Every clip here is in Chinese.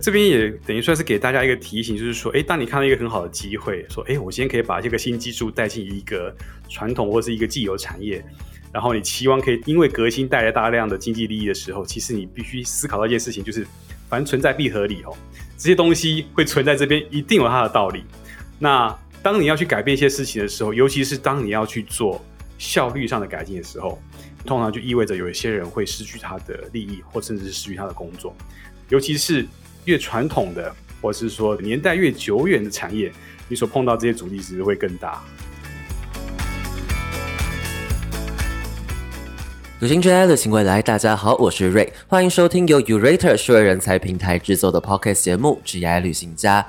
这边也等于算是给大家一个提醒，就是说，哎，当你看到一个很好的机会，说，哎，我今天可以把这个新技术带进一个传统或是一个既有产业，然后你期望可以因为革新带来大量的经济利益的时候，其实你必须思考到一件事情，就是反正存在必合理哦，这些东西会存在这边，一定有它的道理。那当你要去改变一些事情的时候，尤其是当你要去做效率上的改进的时候，通常就意味着有一些人会失去他的利益，或甚至是失去他的工作。尤其是越传统的，或是说年代越久远的产业，你所碰到这些阻力其实会更大。旅行之爱的请未来，大家好，我是瑞，欢迎收听由 Urater 数位人才平台制作的 Pocket 节目《职业旅行家》。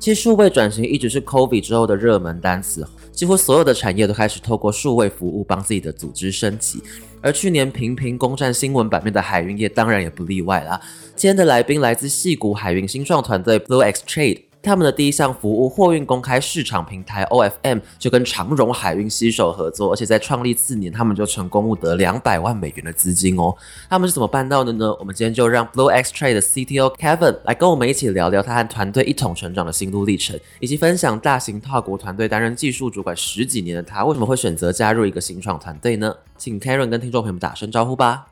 其实数位转型一直是 COVID 之后的热门单词，几乎所有的产业都开始透过数位服务帮自己的组织升级，而去年频频攻占新闻版面的海运业当然也不例外啦。今天的来宾来自戏谷海运新创团队 Blue X Trade。他们的第一项服务货运公开市场平台 OFM 就跟长荣海运携手合作，而且在创立次年，他们就成功募得两百万美元的资金哦。他们是怎么办到的呢？我们今天就让 Blue X Trade 的 CTO Kevin 来跟我们一起聊聊他和团队一同成长的心路历程，以及分享大型跨国团队担任技术主管十几年的他为什么会选择加入一个新创团队呢？请 Kevin 跟听众朋友们打声招呼吧。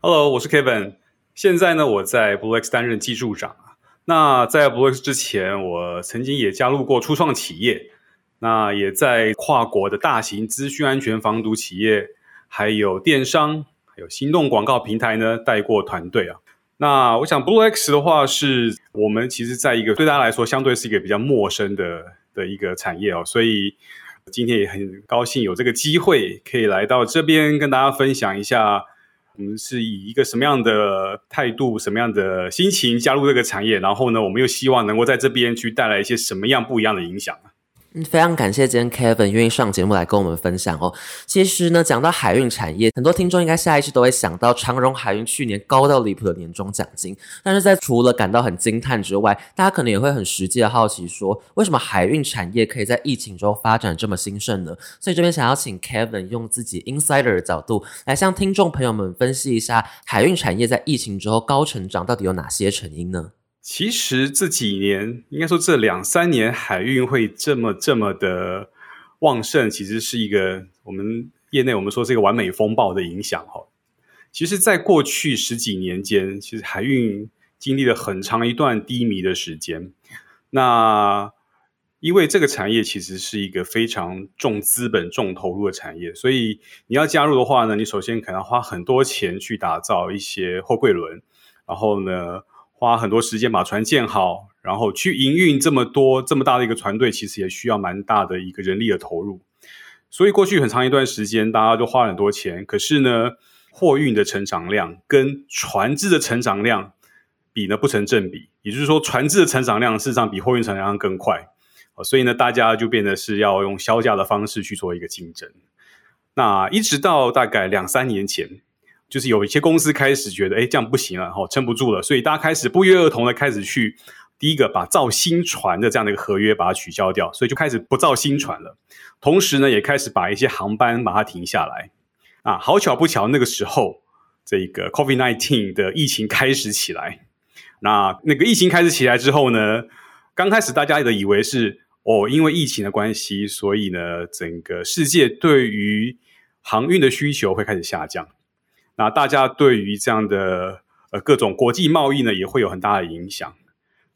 Hello，我是 Kevin，现在呢我在 Blue X 担任技术长。那在 Blue X 之前，我曾经也加入过初创企业，那也在跨国的大型资讯安全防毒企业，还有电商，还有心动广告平台呢带过团队啊。那我想 Blue X 的话，是我们其实在一个对大家来说相对是一个比较陌生的的一个产业哦，所以今天也很高兴有这个机会可以来到这边跟大家分享一下。我们是以一个什么样的态度、什么样的心情加入这个产业？然后呢，我们又希望能够在这边去带来一些什么样不一样的影响？非常感谢今天 Kevin 愿意上节目来跟我们分享哦。其实呢，讲到海运产业，很多听众应该下意识都会想到长荣海运去年高到离谱的年终奖金。但是在除了感到很惊叹之外，大家可能也会很实际的好奇说，为什么海运产业可以在疫情中发展这么兴盛呢？所以这边想要请 Kevin 用自己 insider 的角度来向听众朋友们分析一下，海运产业在疫情之后高成长到底有哪些成因呢？其实这几年，应该说这两三年，海运会这么这么的旺盛，其实是一个我们业内我们说是一个完美风暴的影响哈。其实，在过去十几年间，其实海运经历了很长一段低迷的时间。那因为这个产业其实是一个非常重资本、重投入的产业，所以你要加入的话呢，你首先可能花很多钱去打造一些货柜轮，然后呢。花很多时间把船建好，然后去营运这么多这么大的一个船队，其实也需要蛮大的一个人力的投入。所以过去很长一段时间，大家都花很多钱，可是呢，货运的成长量跟船只的成长量比呢不成正比。也就是说，船只的成长量事实上比货运成长量更快。所以呢，大家就变得是要用销价的方式去做一个竞争。那一直到大概两三年前。就是有一些公司开始觉得，哎，这样不行了，哈，撑不住了，所以大家开始不约而同的开始去，第一个把造新船的这样的一个合约把它取消掉，所以就开始不造新船了。同时呢，也开始把一些航班把它停下来。啊，好巧不巧，那个时候这个 COVID nineteen 的疫情开始起来。那那个疫情开始起来之后呢，刚开始大家的以为是哦，因为疫情的关系，所以呢，整个世界对于航运的需求会开始下降。那大家对于这样的呃各种国际贸易呢，也会有很大的影响。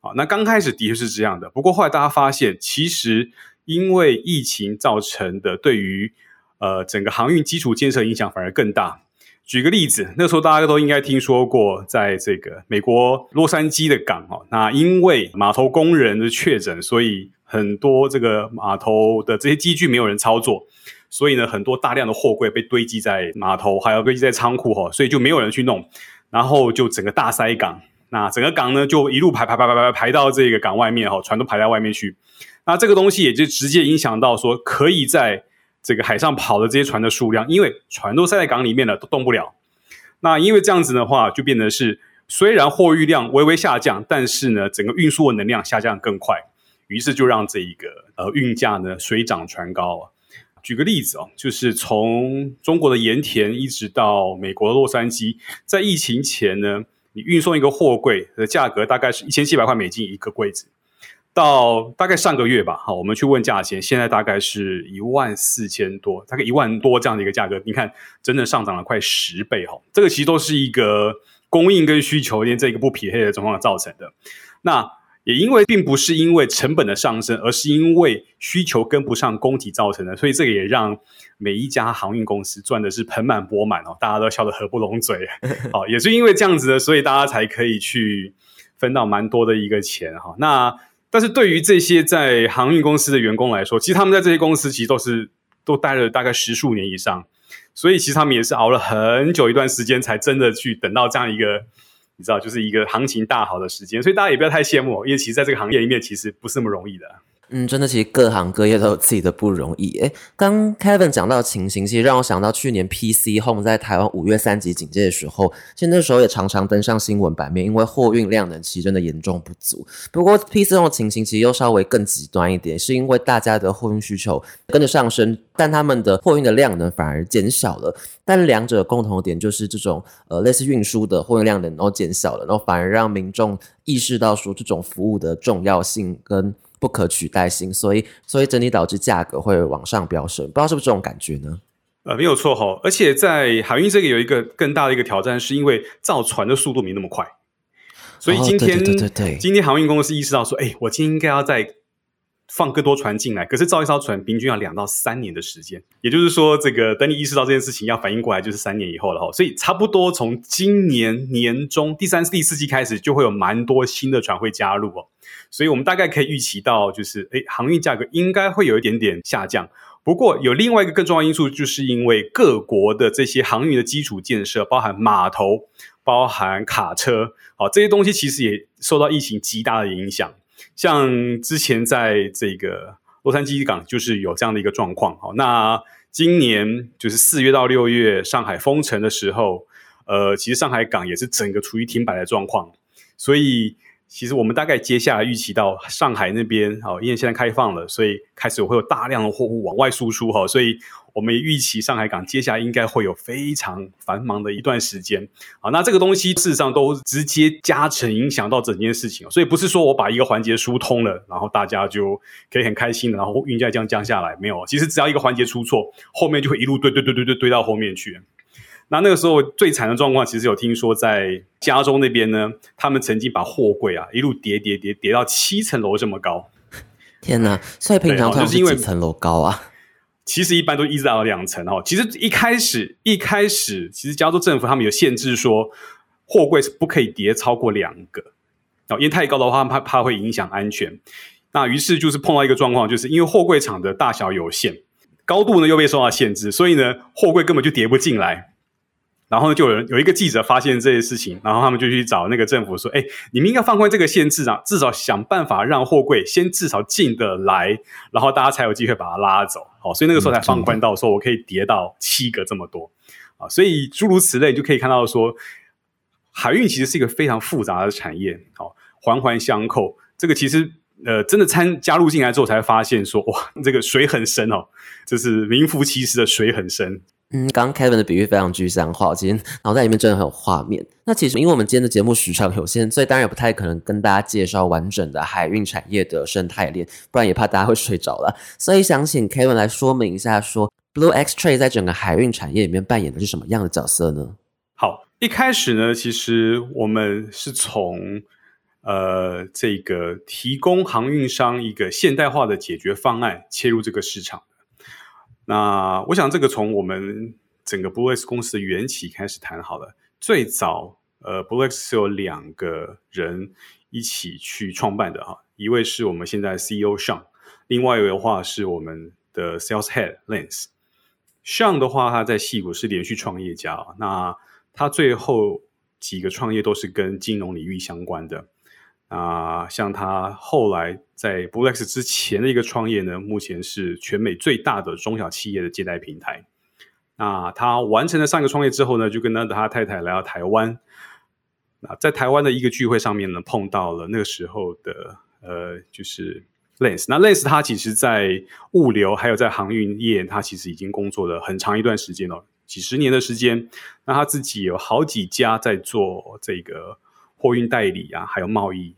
好，那刚开始的确是这样的，不过后来大家发现，其实因为疫情造成的对于呃整个航运基础建设影响反而更大。举个例子，那时候大家都应该听说过，在这个美国洛杉矶的港哦，那因为码头工人的确诊，所以很多这个码头的这些机具没有人操作。所以呢，很多大量的货柜被堆积在码头，还有堆积在仓库哈，所以就没有人去弄，然后就整个大塞港。那整个港呢，就一路排排排排排排到这个港外面哈，船都排在外面去。那这个东西也就直接影响到说，可以在这个海上跑的这些船的数量，因为船都塞在港里面了，都动不了。那因为这样子的话，就变得是虽然货运量微微下降，但是呢，整个运输的能量下降更快，于是就让这一个呃运价呢水涨船高啊。举个例子哦，就是从中国的盐田一直到美国的洛杉矶，在疫情前呢，你运送一个货柜的价格大概是一千七百块美金一个柜子，到大概上个月吧，好，我们去问价钱，现在大概是一万四千多，大概一万多这样的一个价格，你看真的上涨了快十倍哈，这个其实都是一个供应跟需求连这一个不匹配的状况造成的。那也因为并不是因为成本的上升，而是因为需求跟不上供给造成的，所以这个也让每一家航运公司赚的是盆满钵满哦，大家都笑得合不拢嘴。好，也是因为这样子的，所以大家才可以去分到蛮多的一个钱哈。那但是对于这些在航运公司的员工来说，其实他们在这些公司其实都是都待了大概十数年以上，所以其实他们也是熬了很久一段时间，才真的去等到这样一个你知道，就是一个行情大好的时间。所以大家也不要太羡慕，因为其实在这个行业里面，其实不是那么容易的。嗯，真的，其实各行各业都有自己的不容易。诶，刚 Kevin 讲到的情形，其实让我想到去年 PC Home 在台湾五月三级警戒的时候，其实那时候也常常登上新闻版面，因为货运量能其实真的严重不足。不过 PC Home 的情形其实又稍微更极端一点，是因为大家的货运需求跟着上升，但他们的货运的量能反而减小了。但两者共同点就是这种呃类似运输的货运量能都减小了，然后反而让民众意识到说这种服务的重要性跟。不可取代性，所以所以整体导致价格会往上飙升，不知道是不是这种感觉呢？呃，没有错哈，而且在海运这个有一个更大的一个挑战，是因为造船的速度没那么快，所以今天对对对，今天航运公司意识到说，哎，我今天应该要再放更多船进来，可是造一艘船平均要两到三年的时间，也就是说，这个等你意识到这件事情要反应过来，就是三年以后了哈，所以差不多从今年年中第三、第四季开始，就会有蛮多新的船会加入哦。所以我们大概可以预期到，就是诶，航运价格应该会有一点点下降。不过有另外一个更重要因素，就是因为各国的这些航运的基础建设，包含码头、包含卡车，好这些东西其实也受到疫情极大的影响。像之前在这个洛杉矶港就是有这样的一个状况。好，那今年就是四月到六月上海封城的时候，呃，其实上海港也是整个处于停摆的状况，所以。其实我们大概接下来预期到上海那边，哦，因为现在开放了，所以开始会有大量的货物往外输出，哈，所以我们也预期上海港接下来应该会有非常繁忙的一段时间，好，那这个东西事实上都直接加成影响到整件事情，所以不是说我把一个环节疏通了，然后大家就可以很开心，然后运价这样降下来，没有，其实只要一个环节出错，后面就会一路堆堆堆堆堆堆到后面去。那那个时候最惨的状况，其实有听说在加州那边呢，他们曾经把货柜啊一路叠叠叠叠到七层楼这么高。天哪！所以平常就是因为几层楼高啊？其实一般都一直到两层哦。其实一开始一开始，其实加州政府他们有限制说，货柜是不可以叠超过两个哦，因为太高的话怕怕会影响安全。那于是就是碰到一个状况，就是因为货柜厂的大小有限，高度呢又被受到限制，所以呢货柜根本就叠不进来。然后就有人有一个记者发现这些事情，然后他们就去找那个政府说：“哎，你们应该放宽这个限制啊，至少想办法让货柜先至少进得来，然后大家才有机会把它拉走。”好，所以那个时候才放宽到说我可以叠到七个这么多啊。所以诸如此类，你就可以看到说，海运其实是一个非常复杂的产业，好，环环相扣。这个其实呃，真的参加入进来之后才发现说，哇，这个水很深哦，这是名副其实的水很深。嗯，刚刚 Kevin 的比喻非常具象化，其实脑袋里面真的很有画面。那其实因为我们今天的节目时长有限，所以当然也不太可能跟大家介绍完整的海运产业的生态链，不然也怕大家会睡着了。所以想请 Kevin 来说明一下，说 Blue X Trade 在整个海运产业里面扮演的是什么样的角色呢？好，一开始呢，其实我们是从呃这个提供航运商一个现代化的解决方案切入这个市场。那我想，这个从我们整个 Blue X 公司的缘起开始谈好了。最早，呃，Blue X 是有两个人一起去创办的哈，一位是我们现在 CEO Sean，另外一位的话是我们的 Sales Head Lance。Sean 的话，他在戏谷是连续创业家，那他最后几个创业都是跟金融领域相关的。啊，像他后来在 b l e x 之前的一个创业呢，目前是全美最大的中小企业的借贷平台。那他完成了上一个创业之后呢，就跟他的他太太来到台湾。那在台湾的一个聚会上面呢，碰到了那个时候的呃，就是 Lance。那 Lance 他其实在物流还有在航运业，他其实已经工作了很长一段时间了。几十年的时间。那他自己有好几家在做这个货运代理啊，还有贸易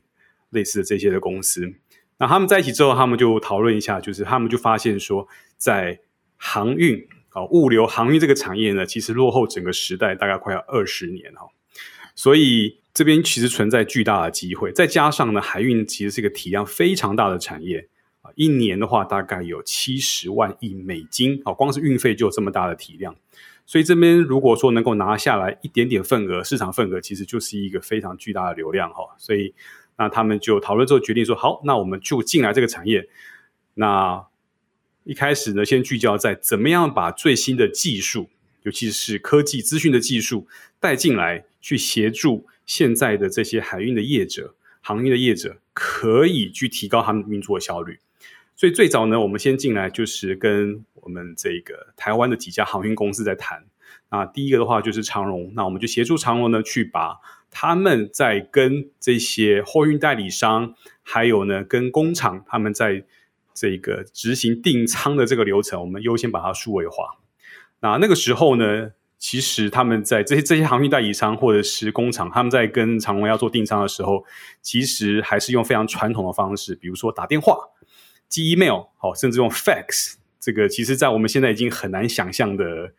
类似的这些的公司。那他们在一起之后，他们就讨论一下，就是他们就发现说，在航运啊物流航运这个产业呢，其实落后整个时代大概快要二十年哈。所以这边其实存在巨大的机会，再加上呢，海运其实是一个体量非常大的产业啊，一年的话大概有七十万亿美金啊，光是运费就有这么大的体量。所以这边如果说能够拿下来一点点份额，市场份额其实就是一个非常巨大的流量哈。所以那他们就讨论之后决定说，好，那我们就进来这个产业。那一开始呢，先聚焦在怎么样把最新的技术，尤其是科技资讯的技术带进来，去协助现在的这些海运的业者、航运的业者，可以去提高他们运作效率。所以最早呢，我们先进来就是跟我们这个台湾的几家航运公司在谈。那第一个的话就是长荣，那我们就协助长荣呢，去把他们在跟这些货运代理商，还有呢跟工厂，他们在这个执行订仓的这个流程，我们优先把它数位化。那那个时候呢，其实他们在这些这些航运代理商或者是工厂，他们在跟长隆要做订仓的时候，其实还是用非常传统的方式，比如说打电话。寄 email 好，甚至用 fax，这个其实，在我们现在已经很难想象的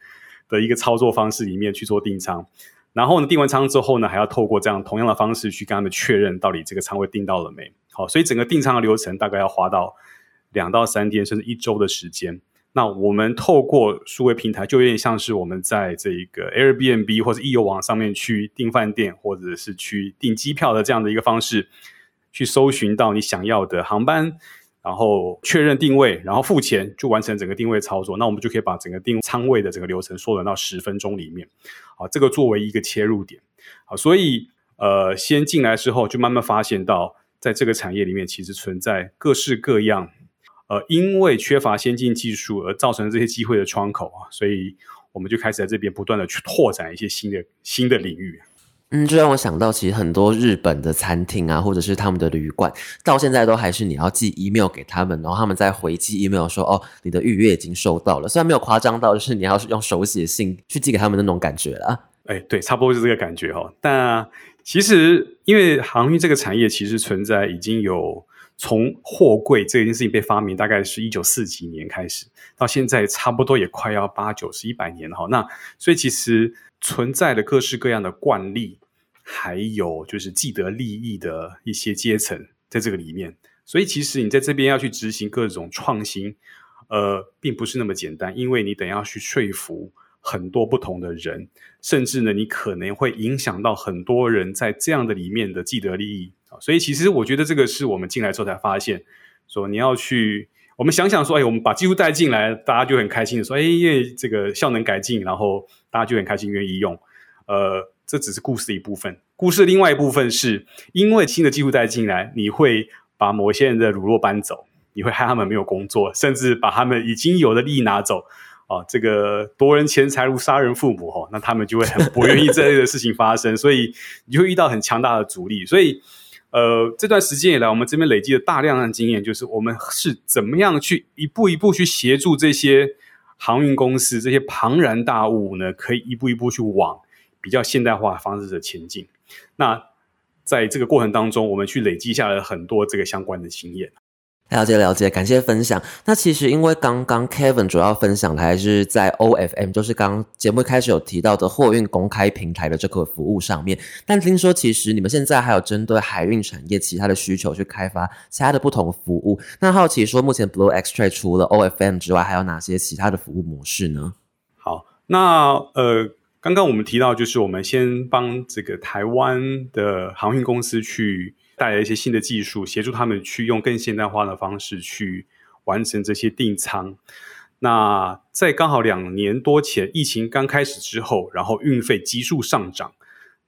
的一个操作方式里面去做订仓。然后呢，订完仓之后呢，还要透过这样同样的方式去跟他们确认到底这个仓位订到了没。好，所以整个订仓的流程大概要花到两到三天，甚至一周的时间。那我们透过数位平台，就有点像是我们在这个 Airbnb 或者易游网上面去订饭店，或者是去订机票的这样的一个方式，去搜寻到你想要的航班。然后确认定位，然后付钱，就完成整个定位操作。那我们就可以把整个定仓位的整个流程缩短到十分钟里面。好，这个作为一个切入点。好，所以呃，先进来之后，就慢慢发现到，在这个产业里面，其实存在各式各样呃，因为缺乏先进技术而造成这些机会的窗口啊。所以我们就开始在这边不断的去拓展一些新的新的领域。嗯，就让我想到，其实很多日本的餐厅啊，或者是他们的旅馆，到现在都还是你要寄 email 给他们，然后他们再回寄 email 说，哦，你的预约已经收到了。虽然没有夸张到，就是你要用手写信去寄给他们那种感觉了。哎，对，差不多是这个感觉哈。但其实，因为航运这个产业其实存在已经有从货柜这件事情被发明，大概是一九四几年开始，到现在差不多也快要八九十一百年了哈。那所以其实存在的各式各样的惯例。还有就是既得利益的一些阶层在这个里面，所以其实你在这边要去执行各种创新，呃，并不是那么简单，因为你等要去说服很多不同的人，甚至呢，你可能会影响到很多人在这样的里面的既得利益啊。所以其实我觉得这个是我们进来之后才发现，说你要去，我们想想说，哎，我们把技术带进来，大家就很开心的说，哎，因为这个效能改进，然后大家就很开心愿意用，呃。这只是故事的一部分，故事的另外一部分是因为新的技术带进来，你会把某些人的乳酪搬走，你会害他们没有工作，甚至把他们已经有的利益拿走啊！这个夺人钱财如杀人父母哈，那他们就会很不愿意这类的事情发生，所以你就会遇到很强大的阻力。所以，呃，这段时间以来，我们这边累积了大量的经验，就是我们是怎么样去一步一步去协助这些航运公司、这些庞然大物呢？可以一步一步去往。比较现代化方式的前进，那在这个过程当中，我们去累积下来很多这个相关的经验。了解了解，感谢分享。那其实因为刚刚 Kevin 主要分享的还是在 OFM，就是刚节目开始有提到的货运公开平台的这个服务上面。但听说其实你们现在还有针对海运产业其他的需求去开发其他的不同服务。那好奇说，目前 Blue Extra 除了 OFM 之外，还有哪些其他的服务模式呢？好，那呃。刚刚我们提到，就是我们先帮这个台湾的航运公司去带来一些新的技术，协助他们去用更现代化的方式去完成这些订仓。那在刚好两年多前，疫情刚开始之后，然后运费急速上涨，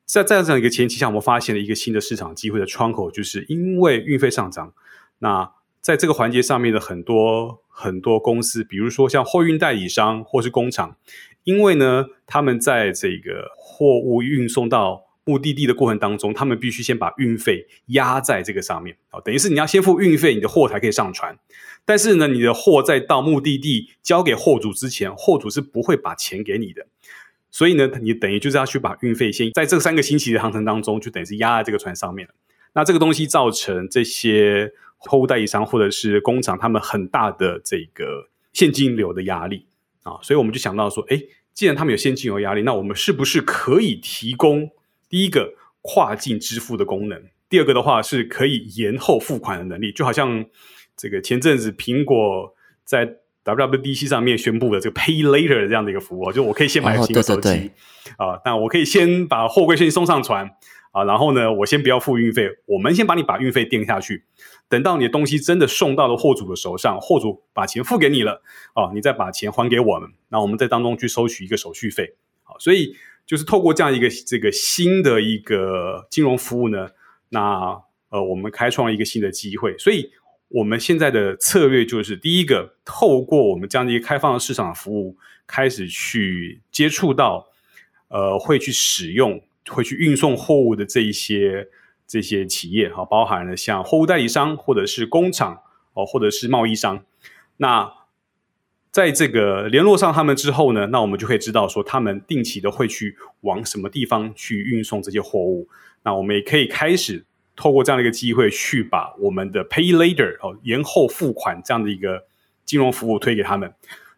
在在这样一个前提下，我们发现了一个新的市场机会的窗口，就是因为运费上涨。那在这个环节上面的很多很多公司，比如说像货运代理商或是工厂。因为呢，他们在这个货物运送到目的地的过程当中，他们必须先把运费压在这个上面啊，等于是你要先付运费，你的货才可以上船。但是呢，你的货在到目的地交给货主之前，货主是不会把钱给你的。所以呢，你等于就是要去把运费先在这三个星期的航程当中，就等于是压在这个船上面了。那这个东西造成这些货物代理商或者是工厂他们很大的这个现金流的压力啊，所以我们就想到说，哎，既然他们有现金流压力，那我们是不是可以提供第一个跨境支付的功能？第二个的话是可以延后付款的能力，就好像这个前阵子苹果在。WWDC 上面宣布的这个 Pay Later 这样的一个服务，就我可以先买新的手机啊，那我可以先把货柜先送上船啊，然后呢，我先不要付运费，我们先把你把运费垫下去，等到你的东西真的送到了货主的手上，货主把钱付给你了啊，你再把钱还给我们，那我们在当中去收取一个手续费啊，所以就是透过这样一个这个新的一个金融服务呢，那呃，我们开创了一个新的机会，所以。我们现在的策略就是，第一个，透过我们这样的一个开放的市场服务，开始去接触到，呃，会去使用、会去运送货物的这一些这些企业，哈，包含了像货物代理商或者是工厂哦，或者是贸易商。那在这个联络上他们之后呢，那我们就可以知道说，他们定期的会去往什么地方去运送这些货物。那我们也可以开始。透过这样的一个机会，去把我们的 Pay Later 哦延后付款这样的一个金融服务推给他们。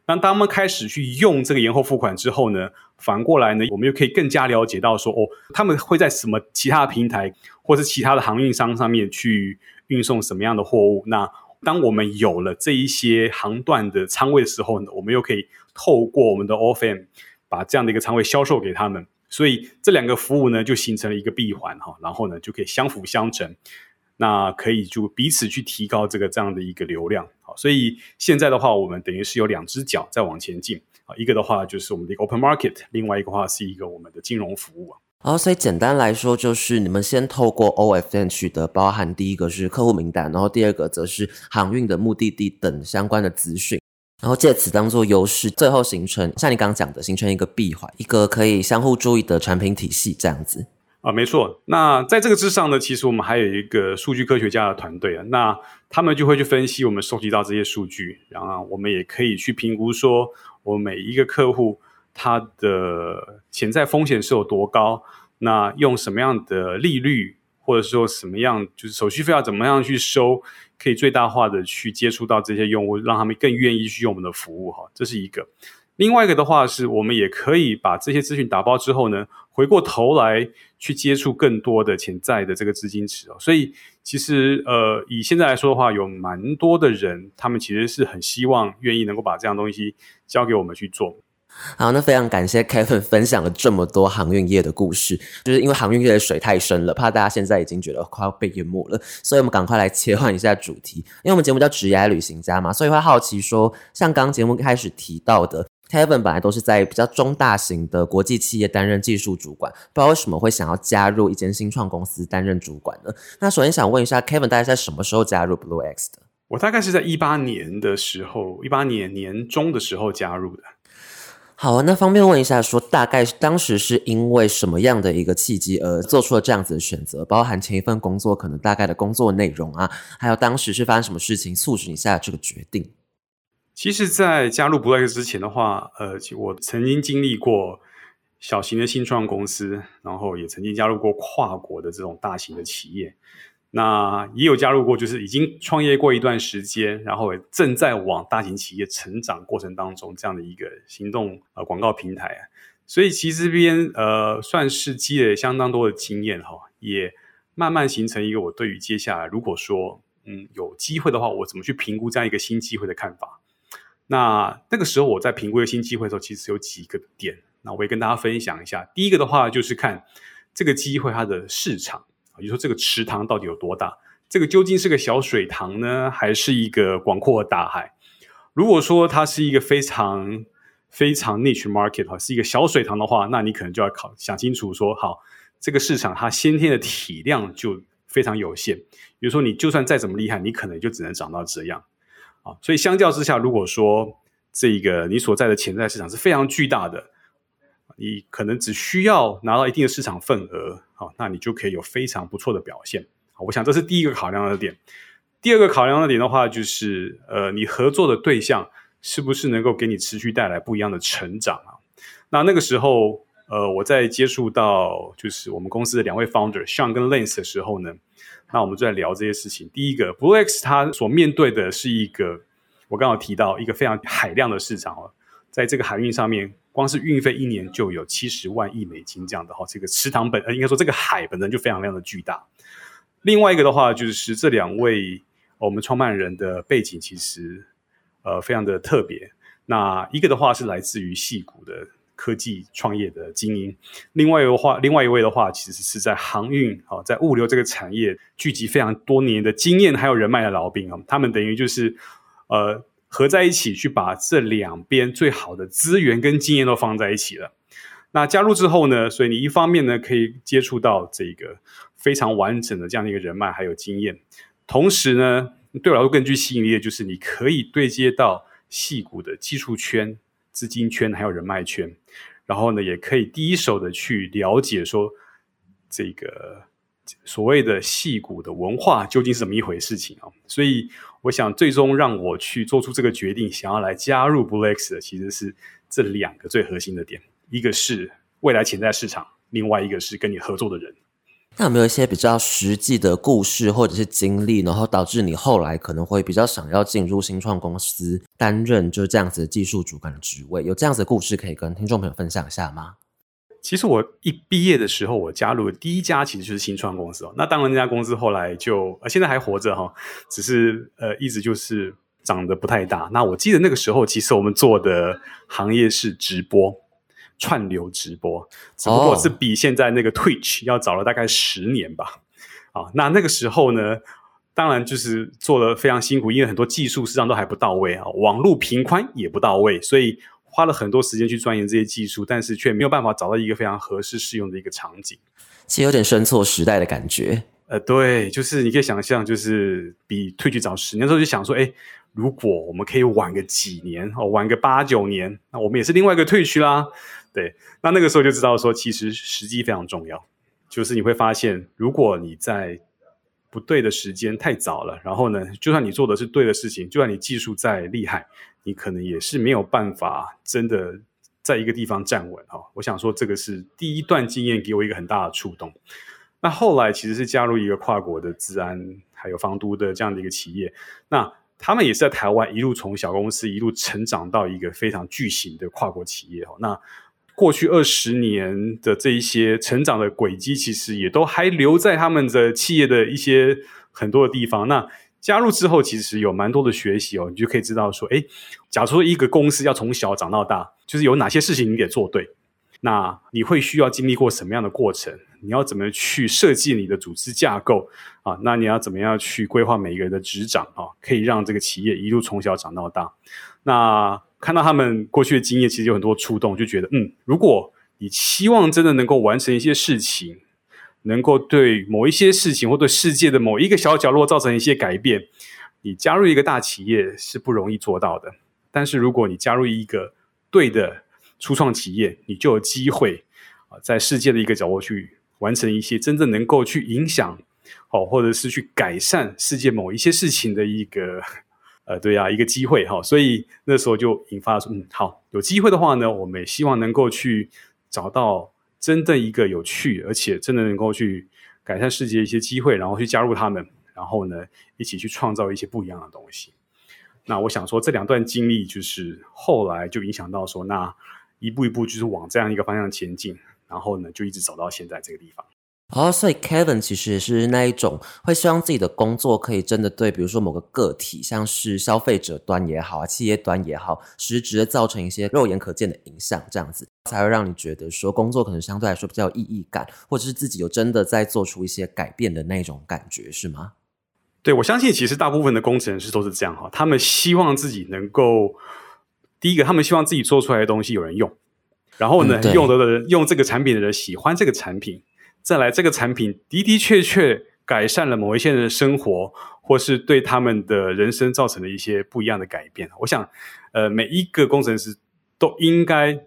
那当他们开始去用这个延后付款之后呢，反过来呢，我们又可以更加了解到说，哦，他们会在什么其他的平台或是其他的航运商上面去运送什么样的货物？那当我们有了这一些航段的仓位的时候呢，我们又可以透过我们的 OFM 把这样的一个仓位销售给他们。所以这两个服务呢，就形成了一个闭环哈，然后呢就可以相辅相成，那可以就彼此去提高这个这样的一个流量。好，所以现在的话，我们等于是有两只脚在往前进啊，一个的话就是我们的 open market，另外一个话是一个我们的金融服务啊。哦，所以简单来说，就是你们先透过 OFN 取得包含第一个是客户名单，然后第二个则是航运的目的地等相关的资讯。然后借此当做优势，最后形成像你刚刚讲的，形成一个闭环，一个可以相互注意的产品体系这样子啊，没错。那在这个之上呢，其实我们还有一个数据科学家的团队啊，那他们就会去分析我们收集到这些数据，然后我们也可以去评估说，我每一个客户它的潜在风险是有多高，那用什么样的利率，或者说什么样就是手续费要怎么样去收。可以最大化的去接触到这些用户，让他们更愿意去用我们的服务哈，这是一个。另外一个的话是，我们也可以把这些资讯打包之后呢，回过头来去接触更多的潜在的这个资金池哦。所以其实呃，以现在来说的话，有蛮多的人，他们其实是很希望愿意能够把这样东西交给我们去做。好，那非常感谢 Kevin 分享了这么多航运业的故事，就是因为航运业的水太深了，怕大家现在已经觉得快要被淹没了，所以我们赶快来切换一下主题，因为我们节目叫职业旅行家嘛，所以会好奇说，像刚节目开始提到的，Kevin 本来都是在比较中大型的国际企业担任技术主管，不知道为什么会想要加入一间新创公司担任主管呢？那首先想问一下，Kevin 大概在什么时候加入 Blue X 的？我大概是在一八年的时候，一八年年中的时候加入的。好啊，那方便问一下，说大概当时是因为什么样的一个契机而做出了这样子的选择？包含前一份工作可能大概的工作内容啊，还有当时是发生什么事情促使你下这个决定？其实，在加入 Black 之前的话，呃，我曾经经历过小型的新创公司，然后也曾经加入过跨国的这种大型的企业。那也有加入过，就是已经创业过一段时间，然后正在往大型企业成长过程当中这样的一个行动呃广告平台啊，所以其实这边呃算是积累相当多的经验哈，也慢慢形成一个我对于接下来如果说嗯有机会的话，我怎么去评估这样一个新机会的看法。那那个时候我在评估一个新机会的时候，其实有几个点，那我也跟大家分享一下。第一个的话就是看这个机会它的市场。你说这个池塘到底有多大？这个究竟是个小水塘呢，还是一个广阔的大海？如果说它是一个非常非常 niche market 哈，是一个小水塘的话，那你可能就要考想清楚说，好，这个市场它先天的体量就非常有限。比如说，你就算再怎么厉害，你可能就只能涨到这样啊。所以相较之下，如果说这个你所在的潜在市场是非常巨大的。你可能只需要拿到一定的市场份额，好，那你就可以有非常不错的表现。我想这是第一个考量的点。第二个考量的点的话，就是呃，你合作的对象是不是能够给你持续带来不一样的成长啊？那那个时候，呃，我在接触到就是我们公司的两位 founder Sean 跟 Lance 的时候呢，那我们就在聊这些事情。第一个，Blue X 它所面对的是一个我刚刚提到一个非常海量的市场哦，在这个海运上面，光是运费一年就有七十万亿美金这样的哈，这个池塘本呃应该说这个海本身就非常非常的巨大。另外一个的话，就是这两位我们创办人的背景其实呃非常的特别。那一个的话是来自于戏谷的科技创业的精英，另外一个话，另外一位的话，其实是在航运啊，在物流这个产业聚集非常多年的经验还有人脉的老兵啊，他们等于就是呃合在一起去把这两边最好的资源跟经验都放在一起了。那加入之后呢，所以你一方面呢可以接触到这个非常完整的这样的一个人脉还有经验，同时呢，对我来说更具吸引力的就是你可以对接到。细股的技术圈、资金圈还有人脉圈，然后呢，也可以第一手的去了解说这个所谓的戏股的文化究竟是怎么一回事情啊。所以，我想最终让我去做出这个决定，想要来加入 Blue 的，其实是这两个最核心的点：一个是未来潜在市场，另外一个是跟你合作的人。那有没有一些比较实际的故事或者是经历，然后导致你后来可能会比较想要进入新创公司担任就是这样子的技术主管的职位？有这样子的故事可以跟听众朋友分享一下吗？其实我一毕业的时候，我加入的第一家其实就是新创公司哦。那当然，那家公司后来就呃现在还活着哈，只是呃一直就是长得不太大。那我记得那个时候，其实我们做的行业是直播。串流直播，只不过是比现在那个 Twitch 要早了大概十年吧。啊，那那个时候呢，当然就是做的非常辛苦，因为很多技术实际上都还不到位啊，网络频宽也不到位，所以花了很多时间去钻研这些技术，但是却没有办法找到一个非常合适适用的一个场景。其实有点生错时代的感觉。呃，对，就是你可以想象，就是比 Twitch 早十年的时候就想说，哎，如果我们可以晚个几年，哦，晚个八九年，那我们也是另外一个 Twitch 啦。对，那那个时候就知道说，其实时机非常重要。就是你会发现，如果你在不对的时间太早了，然后呢，就算你做的是对的事情，就算你技术再厉害，你可能也是没有办法真的在一个地方站稳哈。我想说，这个是第一段经验给我一个很大的触动。那后来其实是加入一个跨国的治安还有防毒的这样的一个企业，那他们也是在台湾一路从小公司一路成长到一个非常巨型的跨国企业哦。那过去二十年的这一些成长的轨迹，其实也都还留在他们的企业的一些很多的地方。那加入之后，其实有蛮多的学习哦，你就可以知道说，哎，假如说一个公司要从小长到大，就是有哪些事情你得做对，那你会需要经历过什么样的过程？你要怎么去设计你的组织架构啊？那你要怎么样去规划每一个人的职掌啊？可以让这个企业一路从小长到大。那看到他们过去的经验，其实有很多触动，就觉得，嗯，如果你期望真的能够完成一些事情，能够对某一些事情或对世界的某一个小角落造成一些改变，你加入一个大企业是不容易做到的。但是如果你加入一个对的初创企业，你就有机会啊，在世界的一个角落去完成一些真正能够去影响，哦，或者是去改善世界某一些事情的一个。呃，对呀，一个机会哈，所以那时候就引发说，嗯，好，有机会的话呢，我们也希望能够去找到真正一个有趣，而且真的能够去改善世界一些机会，然后去加入他们，然后呢，一起去创造一些不一样的东西。那我想说，这两段经历就是后来就影响到说，那一步一步就是往这样一个方向前进，然后呢，就一直走到现在这个地方。哦，所以 Kevin 其实也是那一种会希望自己的工作可以真的对，比如说某个个体，像是消费者端也好啊，企业端也好，实质的造成一些肉眼可见的影响，这样子才会让你觉得说工作可能相对来说比较有意义感，或者是自己有真的在做出一些改变的那种感觉，是吗？对，我相信其实大部分的工程师都是这样哈，他们希望自己能够第一个，他们希望自己做出来的东西有人用，然后呢，用的人用这个产品的人喜欢这个产品。再来，这个产品的的确确改善了某一些人的生活，或是对他们的人生造成了一些不一样的改变。我想，呃，每一个工程师都应该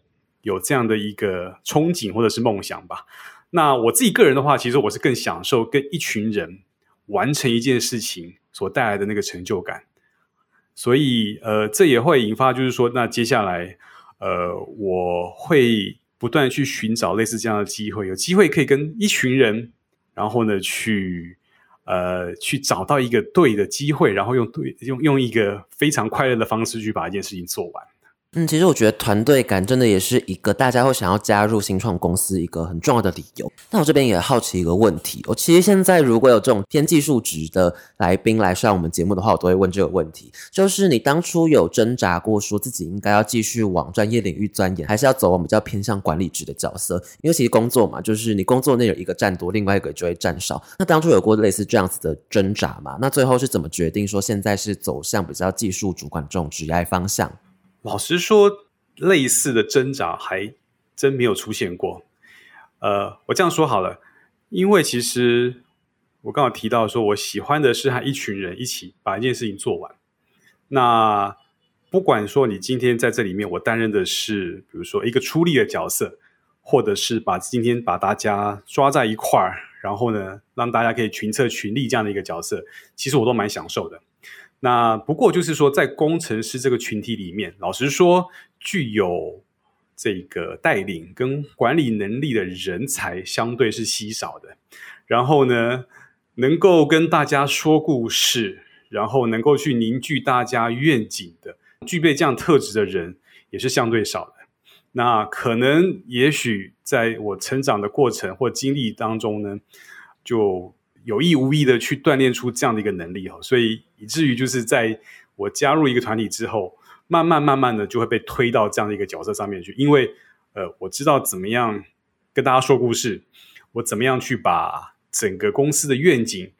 有这样的一个憧憬或者是梦想吧。那我自己个人的话，其实我是更享受跟一群人完成一件事情所带来的那个成就感。所以，呃，这也会引发，就是说，那接下来。呃，我会不断去寻找类似这样的机会，有机会可以跟一群人，然后呢去呃去找到一个对的机会，然后用对用用一个非常快乐的方式去把一件事情做完。嗯，其实我觉得团队感真的也是一个大家会想要加入新创公司一个很重要的理由。那我这边也好奇一个问题，我其实现在如果有这种偏技术职的来宾来上我们节目的话，我都会问这个问题：就是你当初有挣扎过，说自己应该要继续往专业领域钻研，还是要走我们比较偏向管理职的角色？因为其实工作嘛，就是你工作内容一个占多，另外一个就会占少。那当初有过类似这样子的挣扎吗？那最后是怎么决定说现在是走向比较技术主管这种职业方向？老实说，类似的挣扎还真没有出现过。呃，我这样说好了，因为其实我刚好提到说，我喜欢的是和一群人一起把一件事情做完。那不管说你今天在这里面，我担任的是，比如说一个出力的角色，或者是把今天把大家抓在一块儿，然后呢，让大家可以群策群力这样的一个角色，其实我都蛮享受的。那不过就是说，在工程师这个群体里面，老实说，具有这个带领跟管理能力的人才相对是稀少的。然后呢，能够跟大家说故事，然后能够去凝聚大家愿景的，具备这样特质的人也是相对少的。那可能也许在我成长的过程或经历当中呢，就。有意无意的去锻炼出这样的一个能力哦，所以以至于就是在我加入一个团体之后，慢慢慢慢的就会被推到这样的一个角色上面去，因为呃，我知道怎么样跟大家说故事，我怎么样去把整个公司的愿景，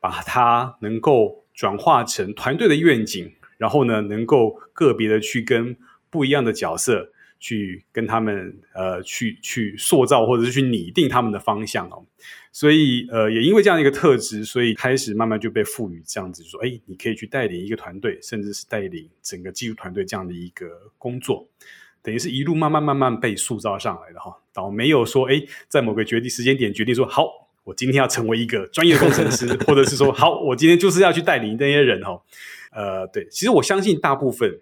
把它能够转化成团队的愿景，然后呢，能够个别的去跟不一样的角色。去跟他们呃去去塑造或者是去拟定他们的方向哦，所以呃也因为这样一个特质，所以开始慢慢就被赋予这样子说，哎，你可以去带领一个团队，甚至是带领整个技术团队这样的一个工作，等于是一路慢慢慢慢被塑造上来的哈，倒没有说哎，在某个决定时间点决定说好，我今天要成为一个专业工程师，或者是说好，我今天就是要去带领那些人哈，呃，对，其实我相信大部分。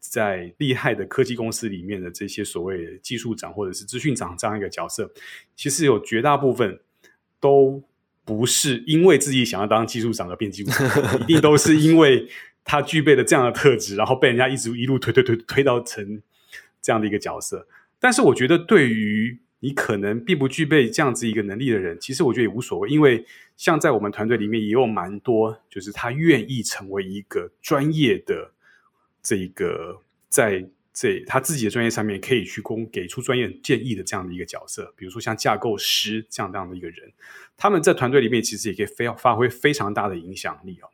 在厉害的科技公司里面的这些所谓技术长或者是资讯长这样一个角色，其实有绝大部分都不是因为自己想要当技术长而变技术长，一定都是因为他具备了这样的特质，然后被人家一直一路推推推推到成这样的一个角色。但是我觉得，对于你可能并不具备这样子一个能力的人，其实我觉得也无所谓，因为像在我们团队里面也有蛮多，就是他愿意成为一个专业的。这个在这他自己的专业上面可以去供给出专业建议的这样的一个角色，比如说像架构师这样这样的一个人，他们在团队里面其实也可以非要发挥非常大的影响力哦。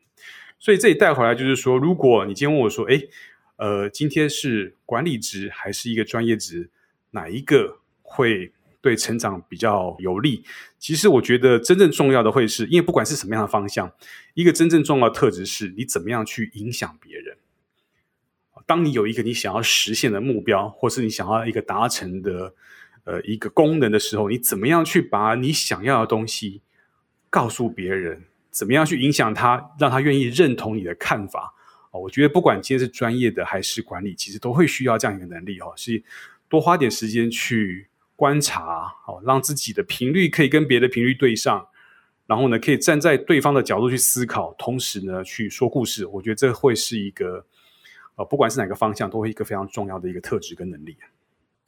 所以这里带回来就是说，如果你今天问我说，哎，呃，今天是管理职还是一个专业职，哪一个会对成长比较有利？其实我觉得真正重要的会是因为不管是什么样的方向，一个真正重要的特质是你怎么样去影响别人。当你有一个你想要实现的目标，或是你想要一个达成的呃一个功能的时候，你怎么样去把你想要的东西告诉别人？怎么样去影响他，让他愿意认同你的看法？哦，我觉得不管今天是专业的还是管理，其实都会需要这样一个能力哦，是多花点时间去观察，哦，让自己的频率可以跟别的频率对上，然后呢，可以站在对方的角度去思考，同时呢去说故事。我觉得这会是一个。呃，不管是哪个方向，都会一个非常重要的一个特质跟能力。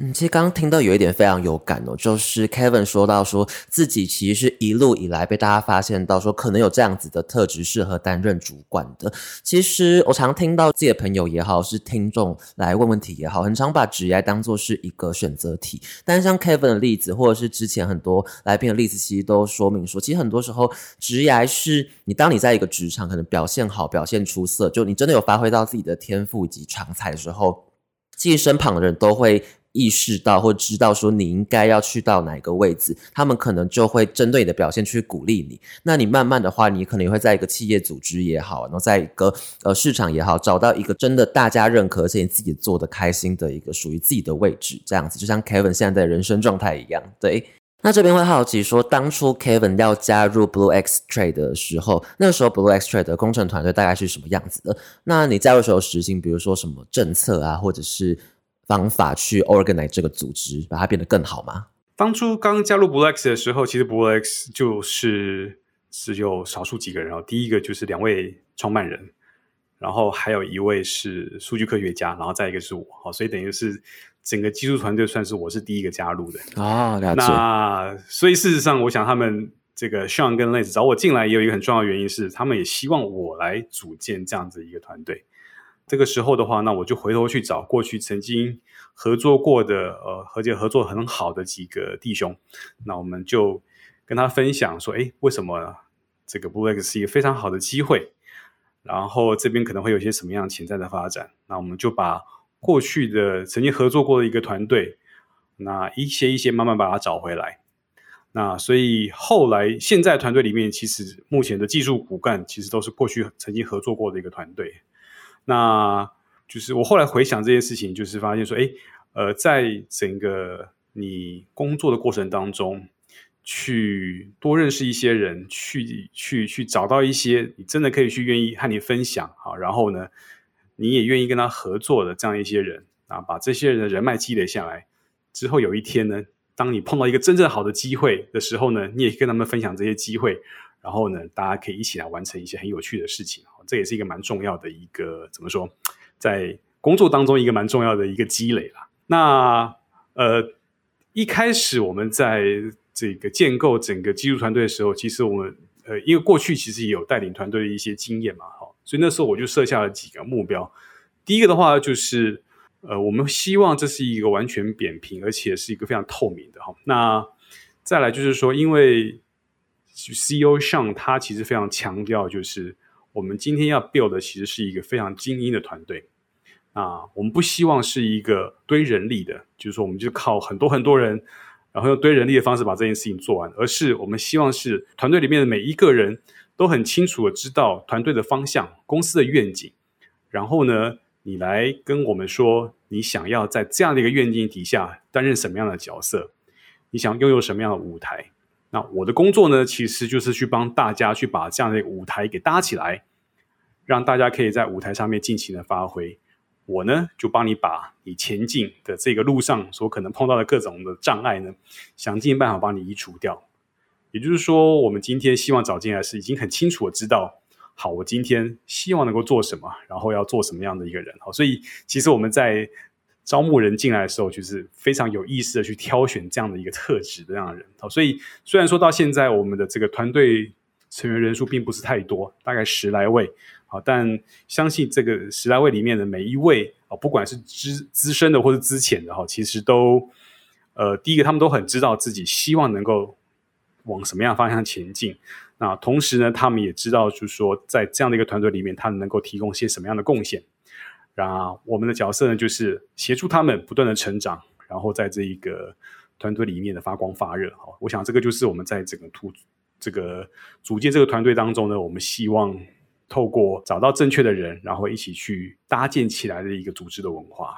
嗯，其实刚刚听到有一点非常有感哦，就是 Kevin 说到说自己其实是一路以来被大家发现到说可能有这样子的特质，适合担任主管的。其实我常听到自己的朋友也好，是听众来问问题也好，很常把职业当做是一个选择题。但是像 Kevin 的例子，或者是之前很多来宾的例子，其实都说明说，其实很多时候职业是你当你在一个职场可能表现好、表现出色，就你真的有发挥到自己的天赋以及长才的时候，其实身旁的人都会。意识到或知道说你应该要去到哪个位置，他们可能就会针对你的表现去鼓励你。那你慢慢的话，你可能会在一个企业组织也好，然后在一个呃市场也好，找到一个真的大家认可而且你自己做的开心的一个属于自己的位置，这样子就像 Kevin 现在的人生状态一样。对，那这边会好奇说，当初 Kevin 要加入 Blue X Trade 的时候，那时候 Blue X Trade 的工程团队大概是什么样子的？那你加入时候实行，比如说什么政策啊，或者是？方法去 organize 这个组织，把它变得更好吗？当初刚加入 Blue X 的时候，其实 Blue X 就是只有少数几个人哦。第一个就是两位创办人，然后还有一位是数据科学家，然后再一个是我，好，所以等于是整个技术团队算是我是第一个加入的啊。了解。那所以事实上，我想他们这个 Sean 跟 Lance 找我进来，也有一个很重要的原因是，他们也希望我来组建这样子一个团队。这个时候的话，那我就回头去找过去曾经合作过的，呃，和解合作很好的几个弟兄，那我们就跟他分享说，哎，为什么这个 Blue X 是一个非常好的机会？然后这边可能会有一些什么样潜在的发展？那我们就把过去的曾经合作过的一个团队，那一些一些慢慢把它找回来。那所以后来现在团队里面，其实目前的技术骨干其实都是过去曾经合作过的一个团队。那就是我后来回想这件事情，就是发现说，哎，呃，在整个你工作的过程当中，去多认识一些人，去去去找到一些你真的可以去愿意和你分享啊，然后呢，你也愿意跟他合作的这样一些人啊，把这些人的人脉积累下来之后，有一天呢，当你碰到一个真正好的机会的时候呢，你也跟他们分享这些机会。然后呢，大家可以一起来完成一些很有趣的事情，这也是一个蛮重要的一个怎么说，在工作当中一个蛮重要的一个积累啦。那呃，一开始我们在这个建构整个技术团队的时候，其实我们呃，因为过去其实也有带领团队的一些经验嘛，哈，所以那时候我就设下了几个目标。第一个的话就是，呃，我们希望这是一个完全扁平，而且是一个非常透明的哈。那再来就是说，因为 CEO 上他其实非常强调，就是我们今天要 build 的其实是一个非常精英的团队。啊，我们不希望是一个堆人力的，就是说我们就靠很多很多人，然后用堆人力的方式把这件事情做完，而是我们希望是团队里面的每一个人都很清楚的知道团队的方向、公司的愿景，然后呢，你来跟我们说你想要在这样的一个愿景底下担任什么样的角色，你想拥有什么样的舞台。那我的工作呢，其实就是去帮大家去把这样的舞台给搭起来，让大家可以在舞台上面尽情的发挥。我呢，就帮你把你前进的这个路上所可能碰到的各种的障碍呢，想尽办法帮你移除掉。也就是说，我们今天希望找进来是已经很清楚的知道，好，我今天希望能够做什么，然后要做什么样的一个人。好，所以其实我们在。招募人进来的时候，就是非常有意识的去挑选这样的一个特质的这样的人。好，所以虽然说到现在我们的这个团队成员人数并不是太多，大概十来位，好，但相信这个十来位里面的每一位啊，不管是资资深的或是资浅的哈，其实都呃，第一个他们都很知道自己希望能够往什么样方向前进。那同时呢，他们也知道，就是说在这样的一个团队里面，他们能够提供些什么样的贡献。啊，我们的角色呢，就是协助他们不断的成长，然后在这一个团队里面的发光发热。好，我想这个就是我们在整个图这个组建这个团队当中呢，我们希望透过找到正确的人，然后一起去搭建起来的一个组织的文化。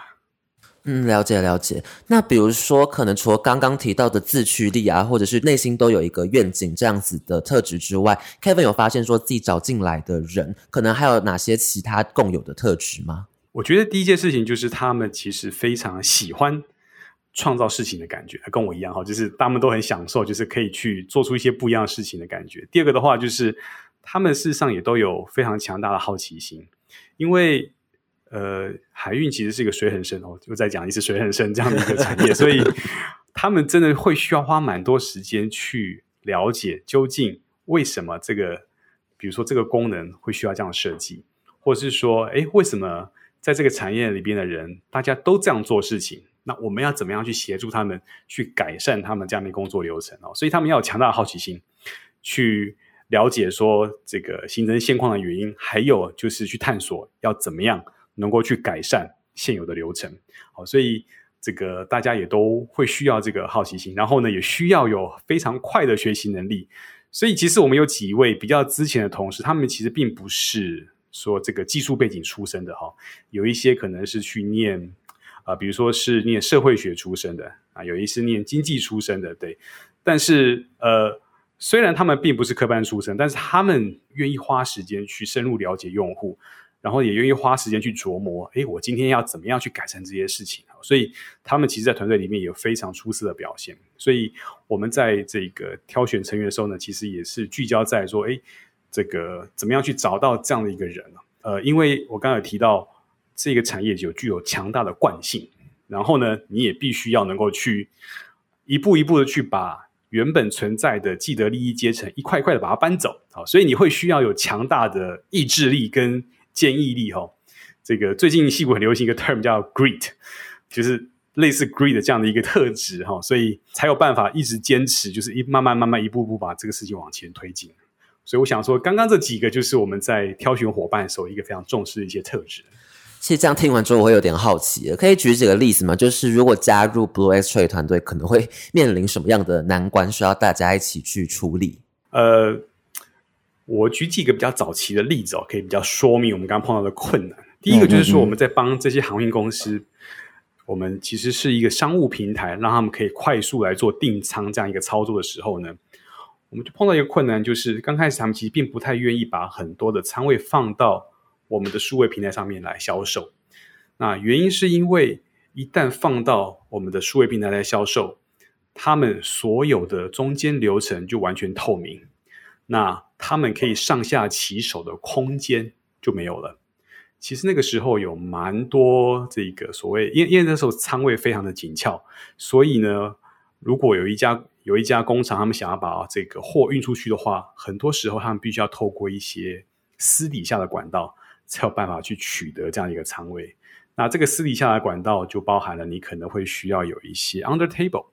嗯，了解了解。那比如说，可能除了刚刚提到的自驱力啊，或者是内心都有一个愿景这样子的特质之外，Kevin 有发现说自己找进来的人，可能还有哪些其他共有的特质吗？我觉得第一件事情就是他们其实非常喜欢创造事情的感觉，跟我一样哈，就是他们都很享受，就是可以去做出一些不一样的事情的感觉。第二个的话，就是他们事实上也都有非常强大的好奇心，因为呃，海运其实是一个水很深哦，就再讲一次水很深这样的一个产业，所以 他们真的会需要花蛮多时间去了解究竟为什么这个，比如说这个功能会需要这样设计，或者是说，哎，为什么？在这个产业里边的人，大家都这样做事情，那我们要怎么样去协助他们去改善他们这样的工作流程哦？所以他们要有强大的好奇心，去了解说这个形成现况的原因，还有就是去探索要怎么样能够去改善现有的流程。好，所以这个大家也都会需要这个好奇心，然后呢，也需要有非常快的学习能力。所以其实我们有几位比较之前的同事，他们其实并不是。说这个技术背景出身的哈，有一些可能是去念啊，比如说是念社会学出身的啊，有一些念经济出身的，对。但是呃，虽然他们并不是科班出身，但是他们愿意花时间去深入了解用户，然后也愿意花时间去琢磨，哎，我今天要怎么样去改善这些事情？所以他们其实，在团队里面有非常出色的表现。所以我们在这个挑选成员的时候呢，其实也是聚焦在说，哎，这个怎么样去找到这样的一个人呢？呃，因为我刚才提到这个产业有具有强大的惯性，然后呢，你也必须要能够去一步一步的去把原本存在的既得利益阶层一块一块的把它搬走啊，所以你会需要有强大的意志力跟坚毅力哈。这个最近戏骨很流行一个 term 叫 grit，就是类似 grit 这样的一个特质哈，所以才有办法一直坚持，就是一慢慢慢慢一步步把这个事情往前推进。所以我想说，刚刚这几个就是我们在挑选伙伴的时候一个非常重视的一些特质。其实这样听完之后，我会有点好奇，可以举几个例子吗？就是如果加入 Blue X Trade 团队，可能会面临什么样的难关，需要大家一起去处理？呃，我举几个比较早期的例子哦，可以比较说明我们刚刚碰到的困难。第一个就是说，我们在帮这些航运公司，我们其实是一个商务平台，让他们可以快速来做订仓这样一个操作的时候呢。我们就碰到一个困难，就是刚开始他们其实并不太愿意把很多的仓位放到我们的数位平台上面来销售。那原因是因为一旦放到我们的数位平台来销售，他们所有的中间流程就完全透明，那他们可以上下其手的空间就没有了。其实那个时候有蛮多这个所谓，因为因为那时候仓位非常的紧俏，所以呢，如果有一家。有一家工厂，他们想要把这个货运出去的话，很多时候他们必须要透过一些私底下的管道，才有办法去取得这样一个仓位。那这个私底下的管道就包含了你可能会需要有一些 under table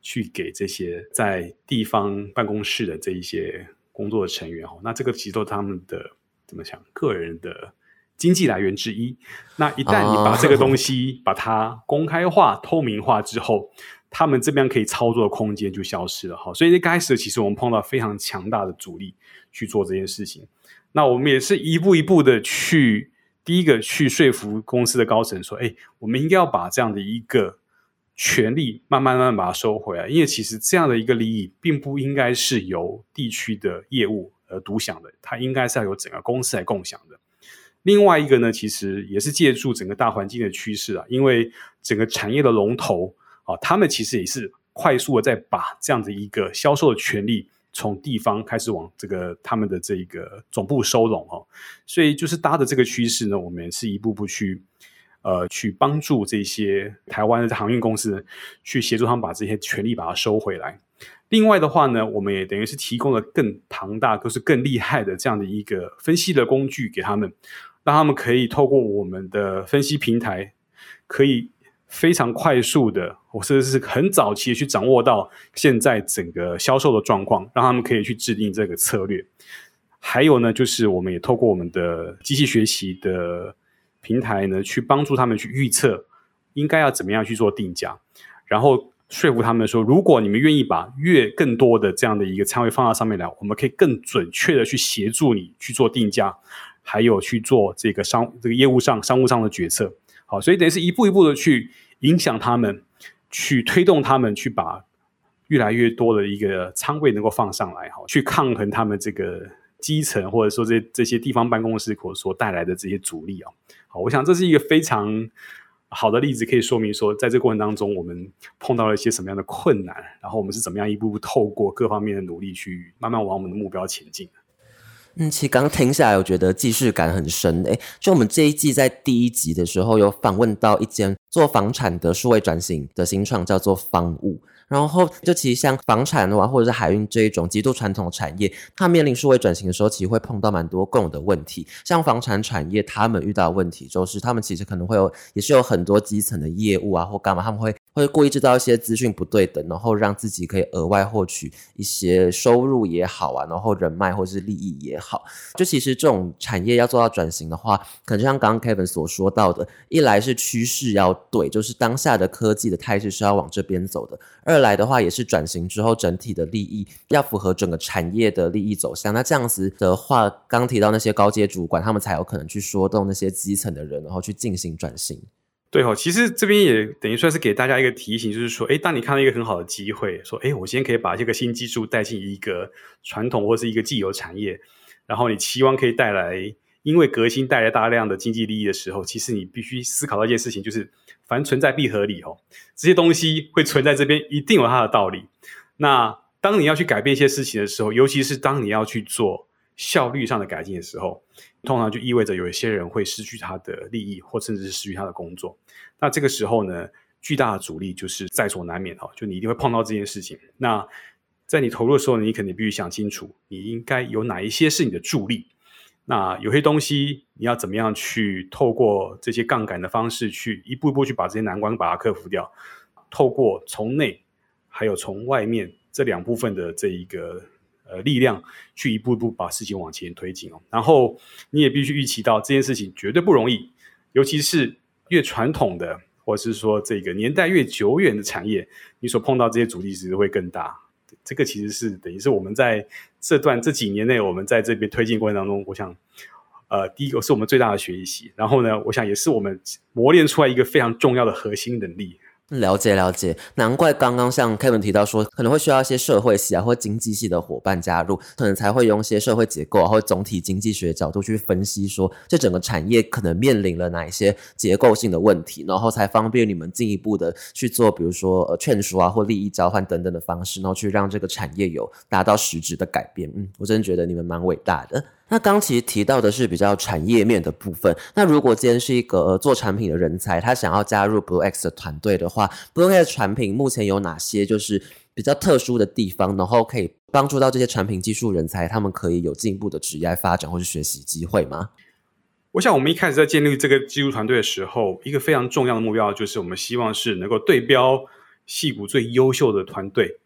去给这些在地方办公室的这一些工作的成员哦。那这个其实都是他们的怎么讲个人的经济来源之一。那一旦你把这个东西把它公开化、透明化之后，他们这边可以操作的空间就消失了哈，所以一开始其实我们碰到非常强大的阻力去做这件事情。那我们也是一步一步的去，第一个去说服公司的高层说，哎，我们应该要把这样的一个权利慢慢慢慢把它收回来，因为其实这样的一个利益并不应该是由地区的业务而独享的，它应该是要由整个公司来共享的。另外一个呢，其实也是借助整个大环境的趋势啊，因为整个产业的龙头。啊，他们其实也是快速的在把这样的一个销售的权利从地方开始往这个他们的这个总部收拢哦，所以就是搭的这个趋势呢，我们是一步步去呃去帮助这些台湾的航运公司去协助他们把这些权利把它收回来。另外的话呢，我们也等于是提供了更庞大、都是更厉害的这样的一个分析的工具给他们，让他们可以透过我们的分析平台可以。非常快速的，我甚至是很早期去掌握到现在整个销售的状况，让他们可以去制定这个策略。还有呢，就是我们也透过我们的机器学习的平台呢，去帮助他们去预测应该要怎么样去做定价，然后说服他们说，如果你们愿意把越更多的这样的一个仓位放到上面来，我们可以更准确的去协助你去做定价，还有去做这个商这个业务上商务上的决策。好，所以等于是一步一步的去影响他们，去推动他们，去把越来越多的一个仓位能够放上来，哈，去抗衡他们这个基层或者说这这些地方办公室所所带来的这些阻力啊。好，我想这是一个非常好的例子，可以说明说，在这过程当中，我们碰到了一些什么样的困难，然后我们是怎么样一步步透过各方面的努力，去慢慢往我们的目标前进。嗯，其实刚听下来，我觉得既视感很深诶。就我们这一季在第一集的时候，有访问到一间做房产的数位转型的新创，叫做方物。然后就其实像房产的话，或者是海运这一种极度传统的产业，它面临数位转型的时候，其实会碰到蛮多共有的问题。像房产产业，他们遇到的问题就是，他们其实可能会有，也是有很多基层的业务啊，或干嘛，他们会。会故意制造一些资讯不对等，然后让自己可以额外获取一些收入也好啊，然后人脉或者是利益也好。就其实这种产业要做到转型的话，可能就像刚刚 Kevin 所说到的，一来是趋势要对，就是当下的科技的态势是要往这边走的；二来的话也是转型之后整体的利益要符合整个产业的利益走向。那这样子的话，刚提到那些高阶主管，他们才有可能去说动那些基层的人，然后去进行转型。对哦，其实这边也等于算是给大家一个提醒，就是说，哎，当你看到一个很好的机会，说，哎，我今天可以把这个新技术带进一个传统或是一个既有产业，然后你期望可以带来因为革新带来大量的经济利益的时候，其实你必须思考到一件事情，就是凡存在必合理哦，这些东西会存在这边，一定有它的道理。那当你要去改变一些事情的时候，尤其是当你要去做效率上的改进的时候，通常就意味着有一些人会失去他的利益，或甚至是失去他的工作。那这个时候呢，巨大的阻力就是在所难免哦，就你一定会碰到这件事情。那在你投入的时候，你肯定必须想清楚，你应该有哪一些是你的助力。那有些东西你要怎么样去透过这些杠杆的方式，去一步一步去把这些难关把它克服掉。透过从内还有从外面这两部分的这一个呃力量，去一步一步把事情往前推进哦。然后你也必须预期到这件事情绝对不容易，尤其是越传统的，或者是说这个年代越久远的产业，你所碰到这些阻力其实会更大。这个其实是等于是我们在这段这几年内，我们在这边推进过程当中，我想，呃，第一个是我们最大的学习，然后呢，我想也是我们磨练出来一个非常重要的核心能力。了解了解，难怪刚刚像 Kevin 提到说，可能会需要一些社会系啊或经济系的伙伴加入，可能才会用一些社会结构啊或总体经济学角度去分析，说这整个产业可能面临了哪一些结构性的问题，然后才方便你们进一步的去做，比如说呃劝说啊或利益交换等等的方式，然后去让这个产业有达到实质的改变。嗯，我真的觉得你们蛮伟大的。那刚其实提到的是比较产业面的部分。那如果今天是一个做产品的人才，他想要加入 Blue X 的团队的话，Blue X 产品目前有哪些就是比较特殊的地方，然后可以帮助到这些产品技术人才，他们可以有进一步的职业发展或是学习机会吗？我想我们一开始在建立这个技术团队的时候，一个非常重要的目标就是我们希望是能够对标戏骨最优秀的团队。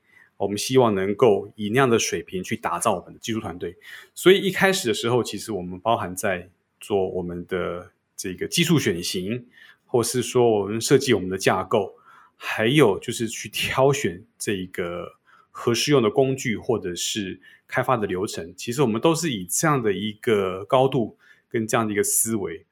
我们希望能够以那样的水平去打造我们的技术团队，所以一开始的时候，其实我们包含在做我们的这个技术选型，或是说我们设计我们的架构，还有就是去挑选这个合适用的工具或者是开发的流程。其实我们都是以这样的一个高度跟这样的一个思维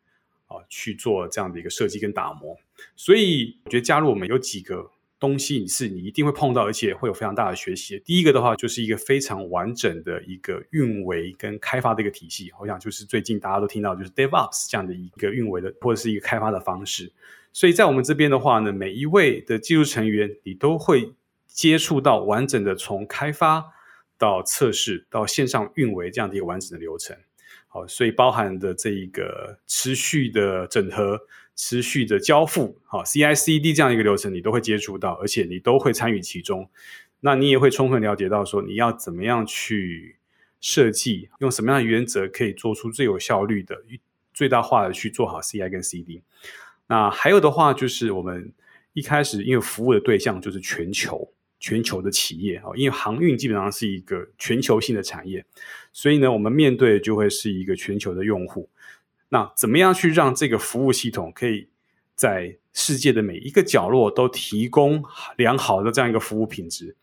啊去做这样的一个设计跟打磨。所以我觉得加入我们有几个。东西是你一定会碰到，而且会有非常大的学习。第一个的话，就是一个非常完整的一个运维跟开发的一个体系。我想就是最近大家都听到，就是 DevOps 这样的一个运维的或者是一个开发的方式。所以在我们这边的话呢，每一位的技术成员，你都会接触到完整的从开发到测试到线上运维这样的一个完整的流程。好，所以包含的这一个持续的整合。持续的交付，好，CI/CD 这样一个流程，你都会接触到，而且你都会参与其中。那你也会充分了解到，说你要怎么样去设计，用什么样的原则可以做出最有效率的、最大化的去做好 CI 跟 CD。那还有的话，就是我们一开始因为服务的对象就是全球、全球的企业啊，因为航运基本上是一个全球性的产业，所以呢，我们面对就会是一个全球的用户。那怎么样去让这个服务系统可以在世界的每一个角落都提供良好的这样一个服务品质？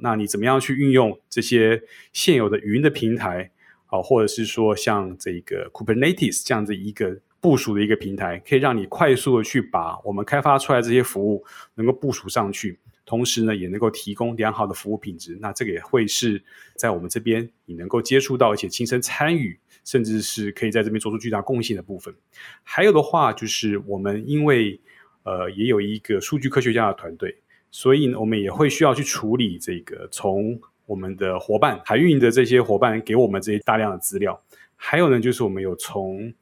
那你怎么样去运用这些现有的云的平台啊，或者是说像这个 Kubernetes 这样子一个部署的一个平台，可以让你快速的去把我们开发出来这些服务能够部署上去，同时呢也能够提供良好的服务品质。那这个也会是在我们这边你能够接触到而且亲身参与。甚至是可以在这边做出巨大贡献的部分。还有的话，就是我们因为呃也有一个数据科学家的团队，所以，我们也会需要去处理这个从我们的伙伴海运的这些伙伴给我们这些大量的资料。还有呢，就是我们有从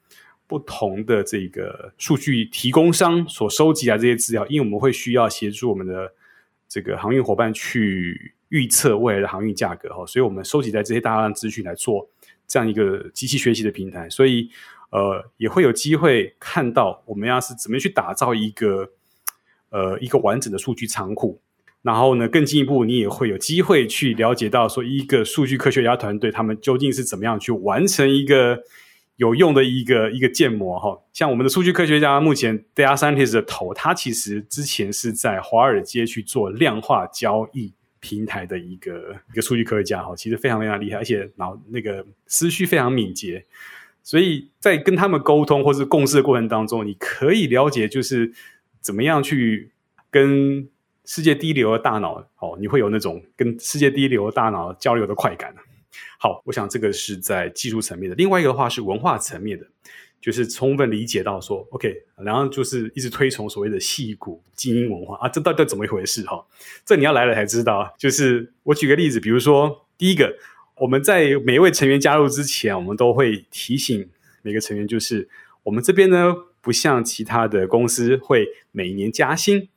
不同的这个数据提供商所收集来这些资料，因为我们会需要协助我们的这个航运伙伴去预测未来的航运价格哈，所以我们收集在这些大量资讯来做。这样一个机器学习的平台，所以呃也会有机会看到我们要是怎么去打造一个呃一个完整的数据仓库，然后呢更进一步，你也会有机会去了解到说一个数据科学家团队他们究竟是怎么样去完成一个有用的一个一个建模哈。像我们的数据科学家目前 Data Scientist 的头，他其实之前是在华尔街去做量化交易。平台的一个一个数据科学家哈，其实非常非常厉害，而且脑那个思绪非常敏捷，所以在跟他们沟通或是共事的过程当中，你可以了解就是怎么样去跟世界第一流的大脑哦，你会有那种跟世界第一流的大脑交流的快感。好，我想这个是在技术层面的。另外一个的话是文化层面的，就是充分理解到说，OK，然后就是一直推崇所谓的戏骨精英文化啊，这到底怎么一回事哈？这你要来了才知道。就是我举个例子，比如说第一个，我们在每一位成员加入之前，我们都会提醒每个成员，就是我们这边呢，不像其他的公司会每年加薪。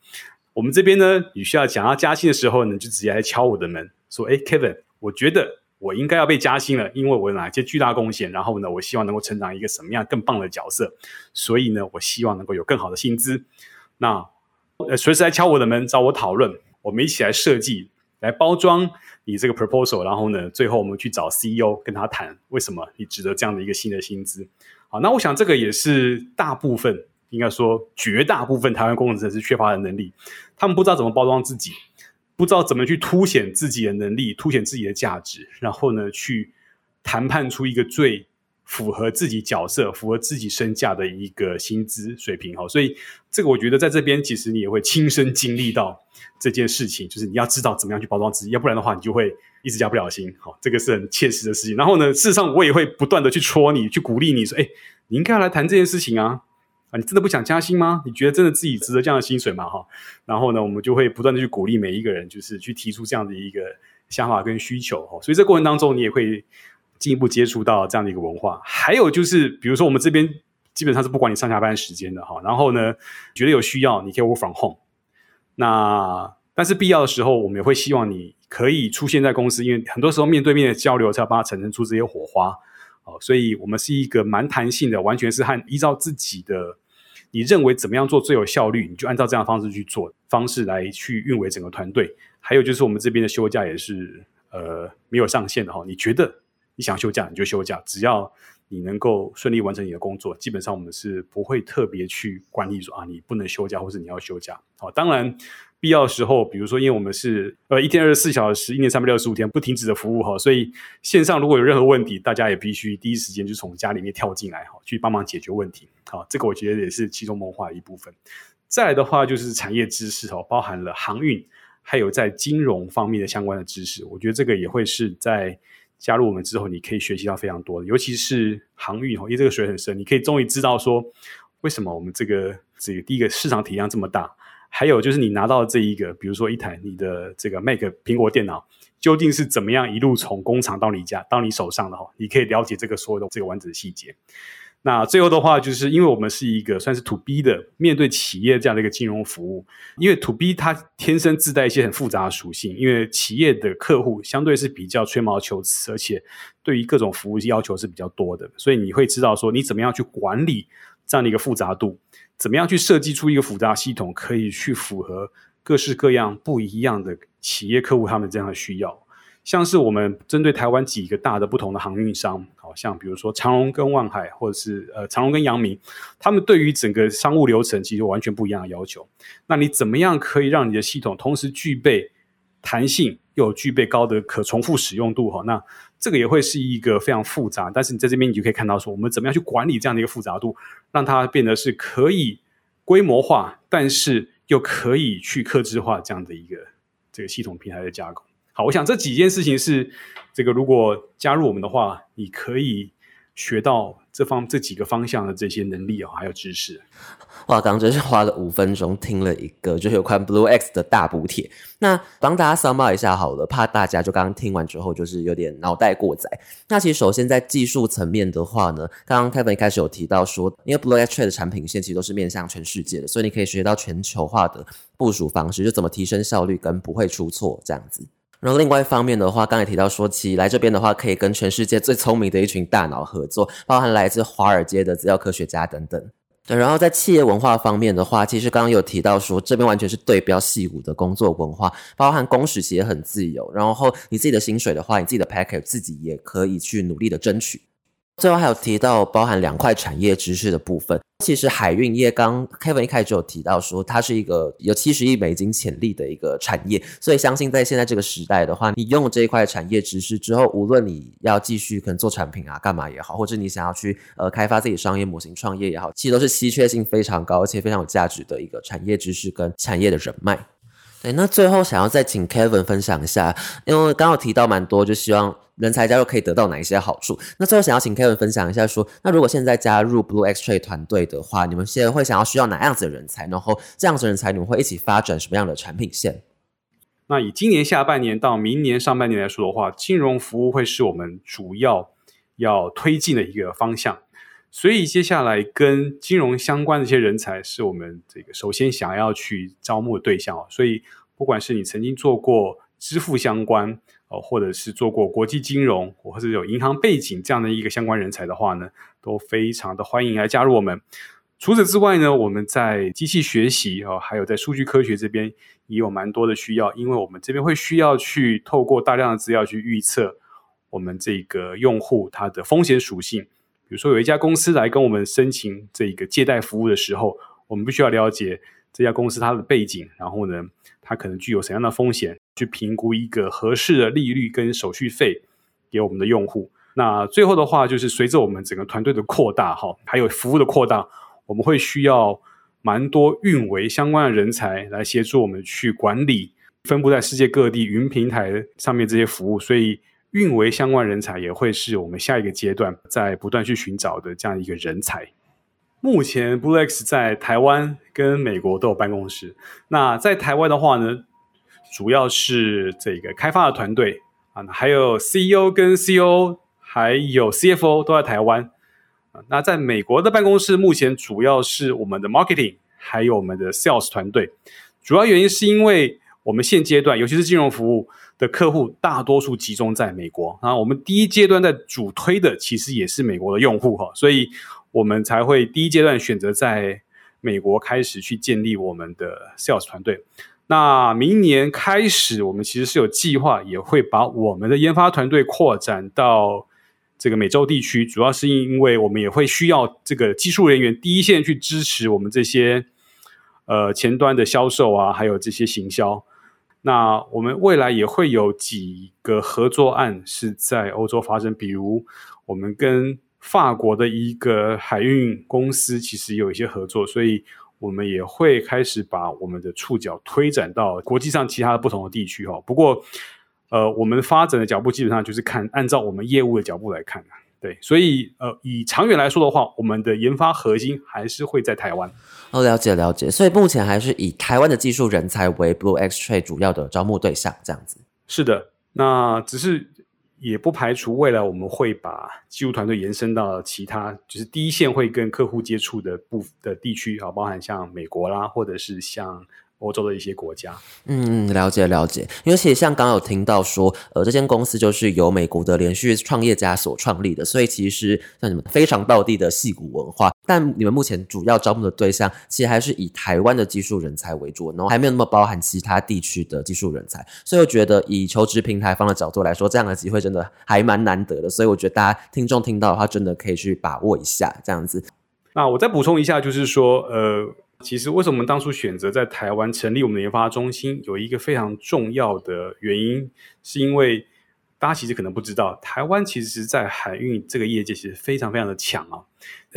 我们这边呢，你需要想要加薪的时候呢，就直接来敲我的门，说：“哎，Kevin，我觉得我应该要被加薪了，因为我有哪些巨大贡献，然后呢，我希望能够成长一个什么样更棒的角色，所以呢，我希望能够有更好的薪资。那呃，随时来敲我的门，找我讨论，我们一起来设计、来包装你这个 proposal，然后呢，最后我们去找 CEO 跟他谈，为什么你值得这样的一个新的薪资。好，那我想这个也是大部分。应该说，绝大部分台湾工程师缺乏的能力，他们不知道怎么包装自己，不知道怎么去凸显自己的能力，凸显自己的价值，然后呢，去谈判出一个最符合自己角色、符合自己身价的一个薪资水平。哈，所以这个我觉得在这边，其实你也会亲身经历到这件事情，就是你要知道怎么样去包装自己，要不然的话，你就会一直加不了薪。好，这个是很切实的事情。然后呢，事实上我也会不断的去戳你，去鼓励你说，哎，你应该要来谈这件事情啊。啊，你真的不想加薪吗？你觉得真的自己值得这样的薪水吗？哈，然后呢，我们就会不断的去鼓励每一个人，就是去提出这样的一个想法跟需求。哈，所以这过程当中，你也会进一步接触到这样的一个文化。还有就是，比如说我们这边基本上是不管你上下班时间的哈，然后呢，觉得有需要，你可以 work from home。那但是必要的时候，我们也会希望你可以出现在公司，因为很多时候面对面的交流才把它产生出这些火花。哦，所以我们是一个蛮弹性的，完全是和依照自己的你认为怎么样做最有效率，你就按照这样的方式去做方式来去运维整个团队。还有就是我们这边的休假也是呃没有上限的哈，你觉得你想休假你就休假，只要你能够顺利完成你的工作，基本上我们是不会特别去管理说啊你不能休假或是你要休假。好，当然。必要的时候，比如说，因为我们是呃一天二十四小时，一年三百六十五天不停止的服务哈，所以线上如果有任何问题，大家也必须第一时间就从家里面跳进来哈，去帮忙解决问题。好，这个我觉得也是其中谋划的一部分。再来的话就是产业知识哦，包含了航运，还有在金融方面的相关的知识，我觉得这个也会是在加入我们之后，你可以学习到非常多的，尤其是航运哦，因为这个水很深，你可以终于知道说为什么我们这个这个第一个市场体量这么大。还有就是你拿到这一个，比如说一台你的这个 Mac 苹果电脑，究竟是怎么样一路从工厂到你家到你手上的哈？你可以了解这个所有的这个完整的细节。那最后的话，就是因为我们是一个算是 To B 的面对企业这样的一个金融服务，因为 To B 它天生自带一些很复杂的属性，因为企业的客户相对是比较吹毛求疵，而且对于各种服务要求是比较多的，所以你会知道说你怎么样去管理这样的一个复杂度。怎么样去设计出一个复杂系统，可以去符合各式各样不一样的企业客户他们这样的需要？像是我们针对台湾几个大的不同的航运商，好像比如说长荣跟万海，或者是呃长荣跟阳明，他们对于整个商务流程其实完全不一样的要求。那你怎么样可以让你的系统同时具备弹性，又具备高的可重复使用度？哈，那这个也会是一个非常复杂，但是你在这边你就可以看到说，我们怎么样去管理这样的一个复杂度，让它变得是可以规模化，但是又可以去克制化这样的一个这个系统平台的架构。好，我想这几件事情是这个如果加入我们的话，你可以学到。这方这几个方向的这些能力啊，还有知识，哇，刚真是花了五分钟听了一个就是有关 Blue X 的大补贴。那帮大家 sum 一下好了，怕大家就刚刚听完之后就是有点脑袋过载。那其实首先在技术层面的话呢，刚刚 Kevin 一开始有提到说，因为 Blue X 的产品线其实都是面向全世界的，所以你可以学到全球化的部署方式，就怎么提升效率跟不会出错这样子。然后另外一方面的话，刚才提到说，其来这边的话，可以跟全世界最聪明的一群大脑合作，包含来自华尔街的资料科学家等等。对，然后在企业文化方面的话，其实刚刚有提到说，这边完全是对标戏骨的工作文化，包含工时其实很自由，然后你自己的薪水的话，你自己的 package 自己也可以去努力的争取。最后还有提到包含两块产业知识的部分。其实海运业刚 Kevin 一开始就有提到说，它是一个有七十亿美金潜力的一个产业，所以相信在现在这个时代的话，你用这一块产业知识之后，无论你要继续可能做产品啊、干嘛也好，或者你想要去呃开发自己商业模型创业也好，其实都是稀缺性非常高而且非常有价值的一个产业知识跟产业的人脉。对，那最后想要再请 Kevin 分享一下，因为刚刚提到蛮多，就希望人才加入可以得到哪一些好处。那最后想要请 Kevin 分享一下，说那如果现在加入 Blue X Trade 团队的话，你们现在会想要需要哪样子的人才？然后这样子人才你们会一起发展什么样的产品线？那以今年下半年到明年上半年来说的话，金融服务会是我们主要要推进的一个方向。所以接下来跟金融相关的一些人才，是我们这个首先想要去招募的对象哦。所以不管是你曾经做过支付相关哦，或者是做过国际金融，或者有银行背景这样的一个相关人才的话呢，都非常的欢迎来加入我们。除此之外呢，我们在机器学习哦，还有在数据科学这边也有蛮多的需要，因为我们这边会需要去透过大量的资料去预测我们这个用户他的风险属性。比如说，有一家公司来跟我们申请这个借贷服务的时候，我们必须要了解这家公司它的背景，然后呢，它可能具有什么样的风险，去评估一个合适的利率跟手续费给我们的用户。那最后的话，就是随着我们整个团队的扩大，哈，还有服务的扩大，我们会需要蛮多运维相关的人才来协助我们去管理分布在世界各地云平台上面这些服务，所以。运维相关人才也会是我们下一个阶段在不断去寻找的这样一个人才。目前 BlueX 在台湾跟美国都有办公室。那在台湾的话呢，主要是这个开发的团队啊，还有 CEO 跟 CO 还有 CFO 都在台湾。那在美国的办公室，目前主要是我们的 Marketing 还有我们的 Sales 团队。主要原因是因为我们现阶段，尤其是金融服务。的客户大多数集中在美国啊，我们第一阶段在主推的其实也是美国的用户哈，所以我们才会第一阶段选择在美国开始去建立我们的 sales 团队。那明年开始，我们其实是有计划，也会把我们的研发团队扩展到这个美洲地区，主要是因为我们也会需要这个技术人员第一线去支持我们这些呃前端的销售啊，还有这些行销。那我们未来也会有几个合作案是在欧洲发生，比如我们跟法国的一个海运公司其实有一些合作，所以我们也会开始把我们的触角推展到国际上其他的不同的地区哈。不过，呃，我们发展的脚步基本上就是看按照我们业务的脚步来看对，所以呃，以长远来说的话，我们的研发核心还是会在台湾。哦，了解了解。所以目前还是以台湾的技术人才为 Blue X Trade 主要的招募对象，这样子。是的，那只是也不排除未来我们会把技术团队延伸到其他，就是第一线会跟客户接触的部的地区啊，包含像美国啦，或者是像。欧洲的一些国家，嗯，了解了解。因为其实像刚刚有听到说，呃，这间公司就是由美国的连续创业家所创立的，所以其实像你们非常道地的戏骨文化。但你们目前主要招募的对象，其实还是以台湾的技术人才为主，然后还没有那么包含其他地区的技术人才。所以我觉得，以求职平台方的角度来说，这样的机会真的还蛮难得的。所以我觉得大家听众听到的话，真的可以去把握一下这样子。那我再补充一下，就是说，呃。其实，为什么我们当初选择在台湾成立我们的研发中心，有一个非常重要的原因，是因为大家其实可能不知道，台湾其实，在海运这个业界其实非常非常的强啊。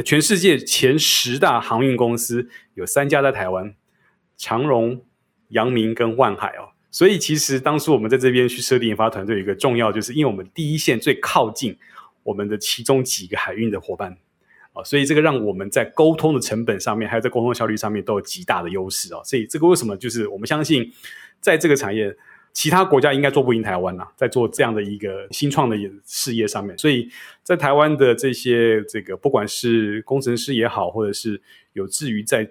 全世界前十大航运公司有三家在台湾，长荣、阳明跟万海哦。所以，其实当初我们在这边去设定研发团队，有一个重要，就是因为我们第一线最靠近我们的其中几个海运的伙伴。啊，所以这个让我们在沟通的成本上面，还有在沟通效率上面都有极大的优势啊。所以这个为什么就是我们相信，在这个产业，其他国家应该做不赢台湾呐，在做这样的一个新创的事业上面。所以在台湾的这些这个不管是工程师也好，或者是有志于在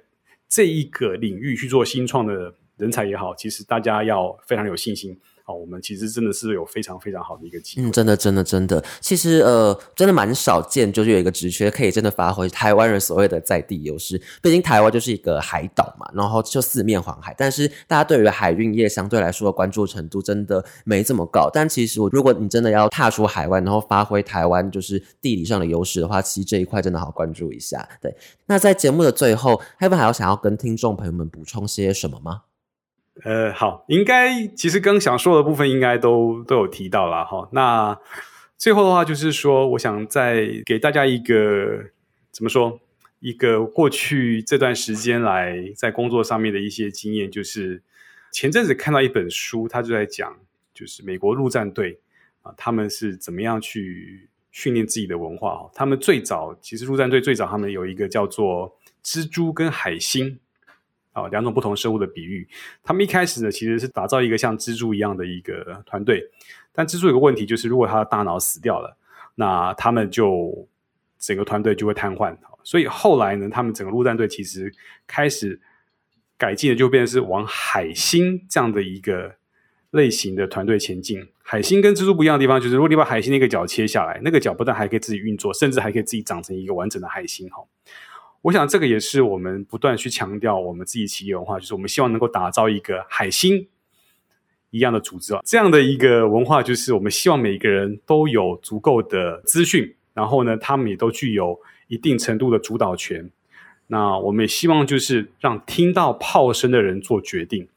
这一个领域去做新创的人才也好，其实大家要非常有信心。哦，我们其实真的是有非常非常好的一个机会。嗯，真的，真的，真的，其实呃，真的蛮少见，就是有一个职缺可以真的发挥台湾人所谓的在地优势。毕竟台湾就是一个海岛嘛，然后就四面环海，但是大家对于海运业相对来说的关注程度真的没这么高。但其实我如果你真的要踏出海外，然后发挥台湾就是地理上的优势的话，其实这一块真的好关注一下。对，那在节目的最后，Heaven 还要想要跟听众朋友们补充些什么吗？呃，好，应该其实刚想说的部分应该都都有提到了哈。那最后的话就是说，我想再给大家一个怎么说，一个过去这段时间来在工作上面的一些经验，就是前阵子看到一本书，他就在讲，就是美国陆战队啊，他们是怎么样去训练自己的文化哦。他们最早其实陆战队最早他们有一个叫做蜘蛛跟海星啊两种不同生物的比喻。他们一开始呢其实是打造一个像蜘蛛一样的一个团队，但蜘蛛有个问题就是，如果它的大脑死掉了，那他们就整个团队就会瘫痪。所以后来呢，他们整个陆战队其实开始。改进的就变成是往海星这样的一个类型的团队前进。海星跟蜘蛛不一样的地方，就是如果你把海星那个角切下来，那个角不但还可以自己运作，甚至还可以自己长成一个完整的海星。哈，我想这个也是我们不断去强调我们自己企业文化，就是我们希望能够打造一个海星一样的组织啊。这样的一个文化，就是我们希望每一个人都有足够的资讯，然后呢，他们也都具有一定程度的主导权。那我们也希望就是让听到炮声的人做决定，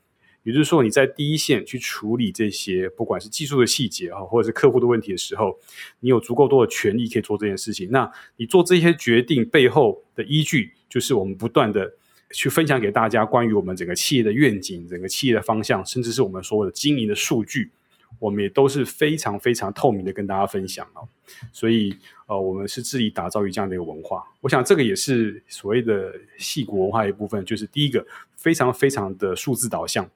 也就是说你在第一线去处理这些不管是技术的细节啊，或者是客户的问题的时候，你有足够多的权利可以做这件事情。那你做这些决定背后的依据，就是我们不断的去分享给大家关于我们整个企业的愿景、整个企业的方向，甚至是我们所有的经营的数据。我们也都是非常非常透明的跟大家分享哦，所以呃，我们是致力打造于这样的一个文化。我想这个也是所谓的戏骨文化一部分，就是第一个非常非常的数字导向。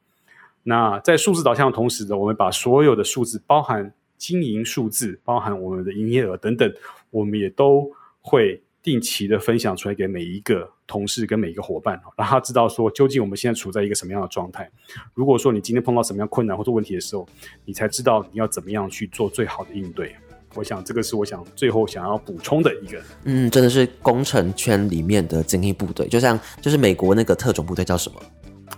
那在数字导向的同时呢，我们把所有的数字，包含经营数字，包含我们的营业额等等，我们也都会。定期的分享出来给每一个同事跟每一个伙伴，让他知道说究竟我们现在处在一个什么样的状态。如果说你今天碰到什么样困难或者问题的时候，你才知道你要怎么样去做最好的应对。我想这个是我想最后想要补充的一个。嗯，真的是工程圈里面的精英部队，就像就是美国那个特种部队叫什么？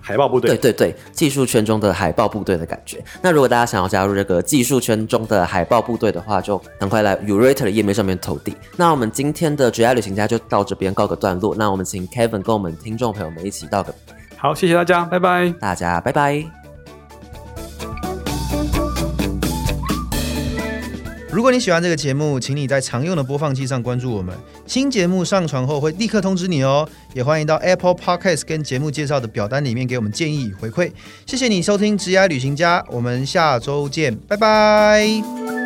海豹部队，对对对，技术圈中的海豹部队的感觉。那如果大家想要加入这个技术圈中的海豹部队的话，就赶快来 u r a t e r 的页面上面投递。那我们今天的职业旅行家就到这边告个段落。那我们请 Kevin 跟我们听众朋友们一起道个好，谢谢大家，拜拜，大家拜拜。如果你喜欢这个节目，请你在常用的播放器上关注我们。新节目上传后会立刻通知你哦。也欢迎到 Apple Podcast 跟节目介绍的表单里面给我们建议与回馈。谢谢你收听《职涯旅行家》，我们下周见，拜拜。